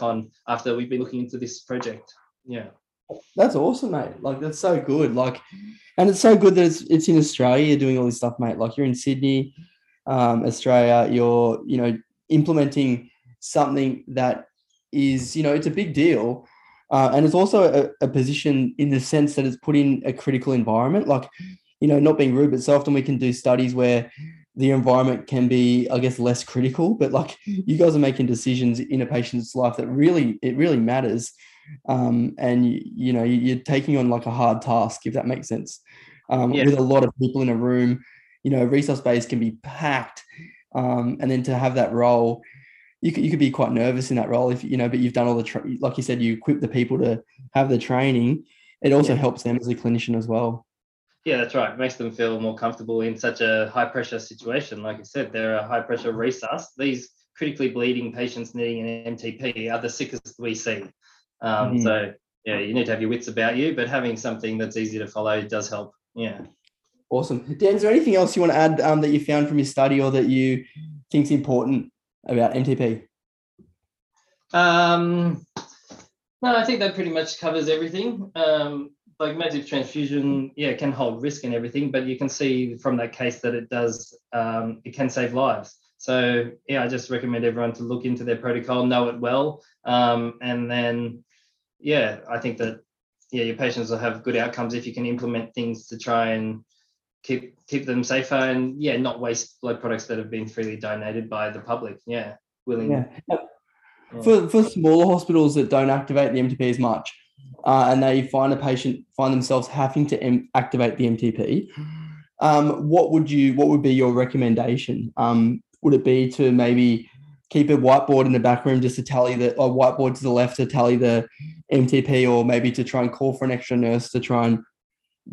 on after we've been looking into this project. Yeah. That's awesome, mate. Like that's so good. Like, and it's so good that it's it's in Australia. You're doing all this stuff, mate. Like you're in Sydney, um, Australia. You're you know implementing something that is you know it's a big deal, uh, and it's also a, a position in the sense that it's put in a critical environment. Like, you know, not being rude, but so often we can do studies where the environment can be, I guess, less critical. But like you guys are making decisions in a patient's life that really it really matters um, and you, you, know you're taking on like a hard task if that makes sense um, yeah. with a lot of people in a room you know resource space can be packed um, and then to have that role you could, you could be quite nervous in that role if you know but you've done all the tra- like you said you equip the people to have the training it also yeah. helps them as a clinician as well yeah, that's right. It makes them feel more comfortable in such a high pressure situation. Like I said, they're a high pressure resus. These critically bleeding patients needing an MTP are the sickest we see. Um, mm. So yeah, you need to have your wits about you, but having something that's easy to follow does help. Yeah. Awesome. Dan, is there anything else you want to add um, that you found from your study or that you think is important about MTP? Um, no, I think that pretty much covers everything. Um, like massive transfusion, yeah, can hold risk and everything, but you can see from that case that it does, um, it can save lives. So yeah, I just recommend everyone to look into their protocol, know it well, um, and then yeah, I think that yeah, your patients will have good outcomes if you can implement things to try and keep keep them safer and yeah, not waste blood products that have been freely donated by the public. Yeah, willing. Yeah. yeah. For for smaller hospitals that don't activate the MTP as much, uh, and they find a patient find themselves having to M- activate the MTP, um, what would you what would be your recommendation? Um, would it be to maybe keep a whiteboard in the back room just to tally the or whiteboard to the left to tally the MTP, or maybe to try and call for an extra nurse to try and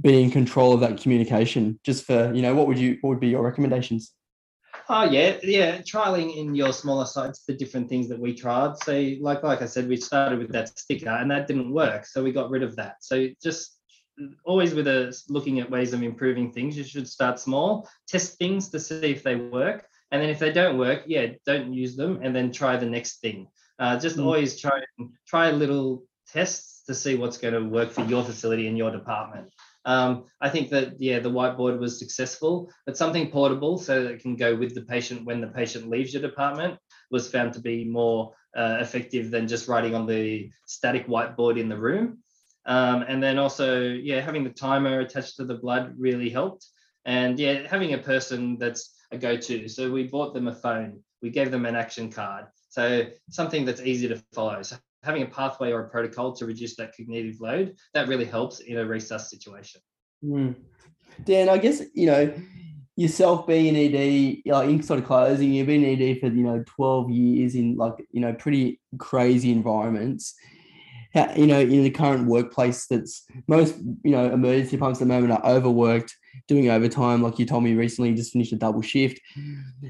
be in control of that communication. Just for you know, what would you what would be your recommendations? Oh yeah, yeah. Trialing in your smaller sites the different things that we tried. So like like I said, we started with that sticker and that didn't work, so we got rid of that. So just always with us looking at ways of improving things, you should start small, test things to see if they work, and then if they don't work, yeah, don't use them, and then try the next thing. Uh, just mm. always try try a little tests to see what's going to work for your facility and your department. Um, I think that yeah, the whiteboard was successful, but something portable so that it can go with the patient when the patient leaves your department was found to be more uh, effective than just writing on the static whiteboard in the room. Um, and then also, yeah, having the timer attached to the blood really helped. And yeah, having a person that's a go-to. So we bought them a phone. We gave them an action card. So something that's easy to follow. So having a pathway or a protocol to reduce that cognitive load that really helps in a resus situation. Mm. Dan, I guess you know yourself being an ED, like in sort of closing, you've been in ED for you know twelve years in like you know pretty crazy environments. You know, in the current workplace, that's most you know emergency departments at the moment are overworked doing overtime. Like you told me recently, you just finished a double shift.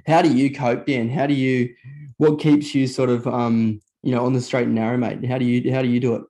How do you cope, Dan? How do you, what keeps you sort of, um, you know, on the straight and narrow, mate? How do you, how do you do it?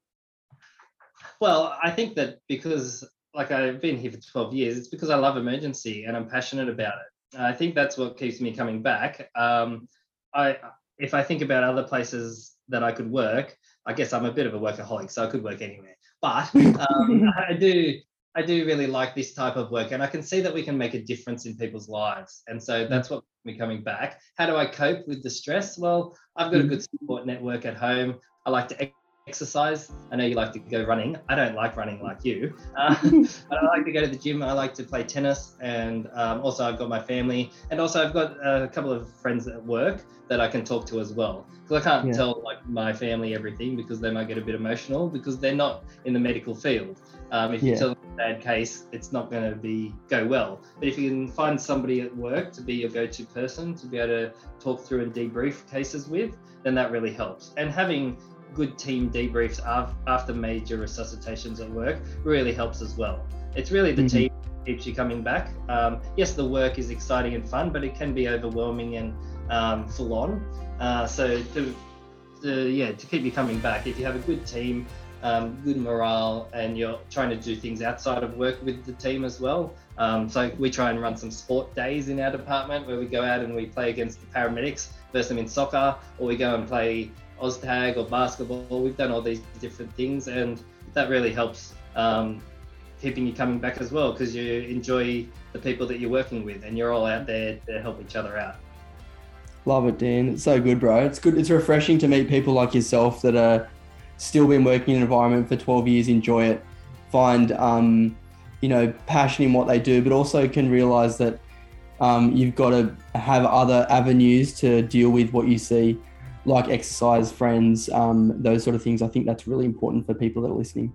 Well, I think that because like I've been here for 12 years, it's because I love emergency and I'm passionate about it. I think that's what keeps me coming back. Um, I if I think about other places that I could work, I guess I'm a bit of a workaholic, so I could work anywhere. But um, I do I do really like this type of work, and I can see that we can make a difference in people's lives. And so that's what me coming back. How do I cope with the stress? Well, I've got a Mm-hmm. good support network at home. I like to exercise. I know you like to go running. I don't like running like you, uh, but I like to go to the gym. I like to play tennis, and um, also I've got my family, and also I've got a couple of friends at work that I can talk to as well. Because I can't Yeah. tell like my family everything because they might get a bit emotional because they're not in the medical field. Um, if you Yeah. tell them a bad case, it's not going to be go well. But if you can find somebody at work to be your go-to person to be able to talk through and debrief cases with, then that really helps. And having good team debriefs af- after major resuscitations at work really helps as well. It's really the Mhm. team that keeps you coming back. Um, yes, the work is exciting and fun, but it can be overwhelming and um, full on. Uh, so to, to yeah to keep you coming back, if you have a good team, um, good morale, and you're trying to do things outside of work with the team as well. Um, so we try and run some sport days in our department where we go out and we play against the paramedics, versus them in soccer, or we go and play OzTag or basketball. We've done all these different things, and that really helps um, keeping you coming back as well because you enjoy the people that you're working with, and you're all out there to help each other out. Love it, Dan. It's so good, bro. It's good. It's refreshing to meet people like yourself that are still been working in an environment for 12 years, enjoy it, find, um, you know, passion in what they do, but also can realize that um, you've got to have other avenues to deal with what you see, like exercise, friends, um, those sort of things. I think that's really important for people that are listening.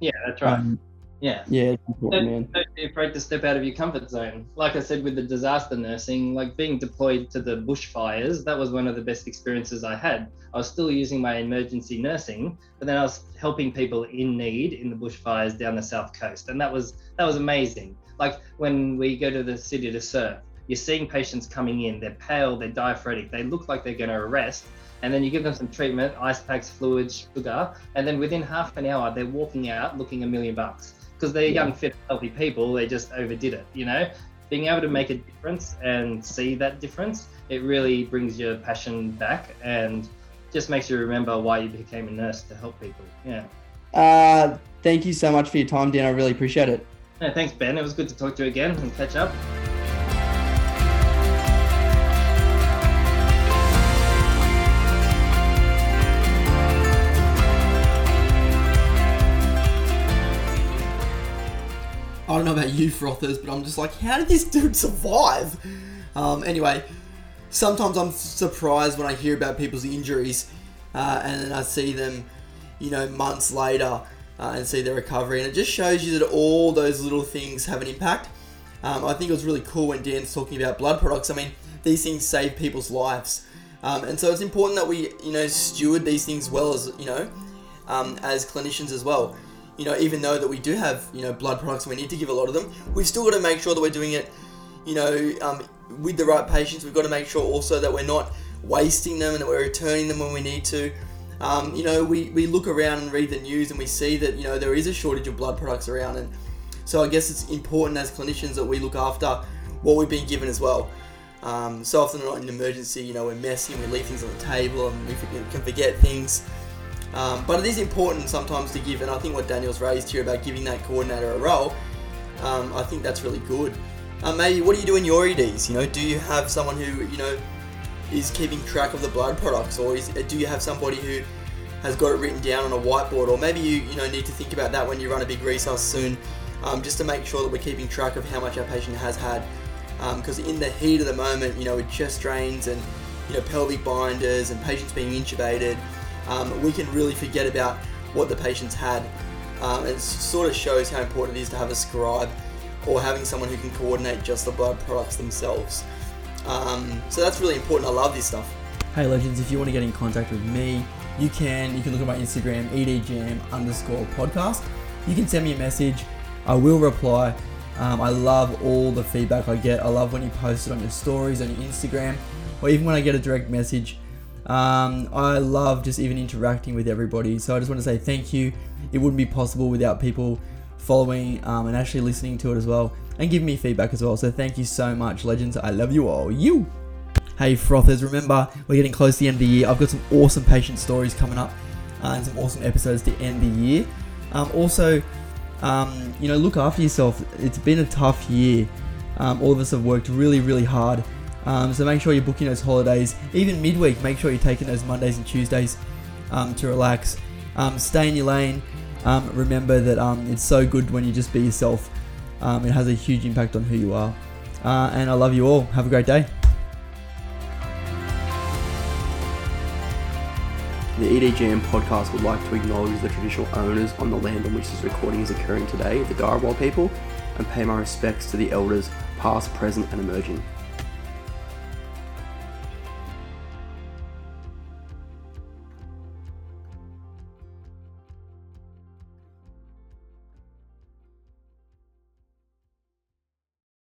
Yeah, that's right. Um, yeah. yeah, it's important, man. Don't be afraid to step out of your comfort zone. Like I said with the disaster nursing, like being deployed to the bushfires, that was one of the best experiences I had. I was still using my emergency nursing, but then I was helping people in need in the bushfires down the south coast, and that was that was amazing. Like when we go to the city to surf, you're seeing patients coming in. They're pale, they're diaphoretic, they look like they're going to arrest, and then you give them some treatment, ice packs, fluids, sugar, and then within half an hour they're walking out looking a million bucks because they're Yeah. young, fit, healthy people. They just overdid it, you know. Being able to make a difference and see that difference, it really brings your passion back and just makes you remember why you became a nurse to help people. Yeah. Uh, thank you so much for your time, Dan. I really appreciate it. No, thanks, Ben. It was good to talk to you again and catch up. Don't know about you frothers, but I'm just like, how did this dude survive? Um, anyway, sometimes I'm surprised when I hear about people's injuries uh, and then I see them, you know, months later uh, and see their recovery. And it just shows you that all those little things have an impact. Um, I think it was really cool when Dan's talking about blood products. I mean, these things save people's lives. Um, and so it's important that we, you know, steward these things well as, you know, um, as clinicians as well. You know, even though that we do have, you know, blood products and we need to give a lot of them, we've still got to make sure that we're doing it, you know, um, with the right patients. We've got to make sure also that we're not wasting them and that we're returning them when we need to. Um, you know, we, we look around and read the news and we see that, you know, there is a shortage of blood products around. And so I guess it's important as clinicians that we look after what we've been given as well. Um, so often not in an emergency, you know, we're messy and we leave things on the table and we can forget things. Um, but it is important sometimes to give, and I think what Daniel's raised here about giving that coordinator a role, um, I think that's really good. Um, maybe what do you do in your EDs? You know, do you have someone who you know is keeping track of the blood products, or is, do you have somebody who has got it written down on a whiteboard, or maybe you you know need to think about that when you run a big resus soon, um, just to make sure that we're keeping track of how much our patient has had. Because in the heat of the moment, you know, with chest drains and you know pelvic binders and patients being intubated, um, we can really forget about what the patient's had. Um, it sort of shows how important it is to have a scribe or having someone who can coordinate just the blood products themselves. Um, so that's really important. I love this stuff. Hey legends, if you want to get in contact with me, you can. You can look at my Instagram, edjam underscore podcast. You can send me a message. I will reply. Um, I love all the feedback I get. I love when you post it on your stories, on your Instagram, or even when I get a direct message. Um, I love just even interacting with everybody. So I just want to say thank you. It wouldn't be possible without people following um, and actually listening to it as well and giving me feedback as well. So thank you so much, legends. I love you all. You. Hey, frothers, remember we're getting close to the end of the year. I've got some awesome patient stories coming up uh, and some awesome episodes to end the year. Um, also, um, you know, look after yourself. It's been a tough year. Um, all of us have worked really, really hard. Um, so make sure you're booking those holidays. Even midweek, make sure you're taking those Mondays and Tuesdays um, to relax. Um, stay in your lane. Um, remember that um, it's so good when you just be yourself. Um, it has a huge impact on who you are. Uh, and I love you all. Have a great day. The EDGM podcast would like to acknowledge the traditional owners on the land on which this recording is occurring today, the Dharawal people, and pay my respects to the elders, past, present, and emerging.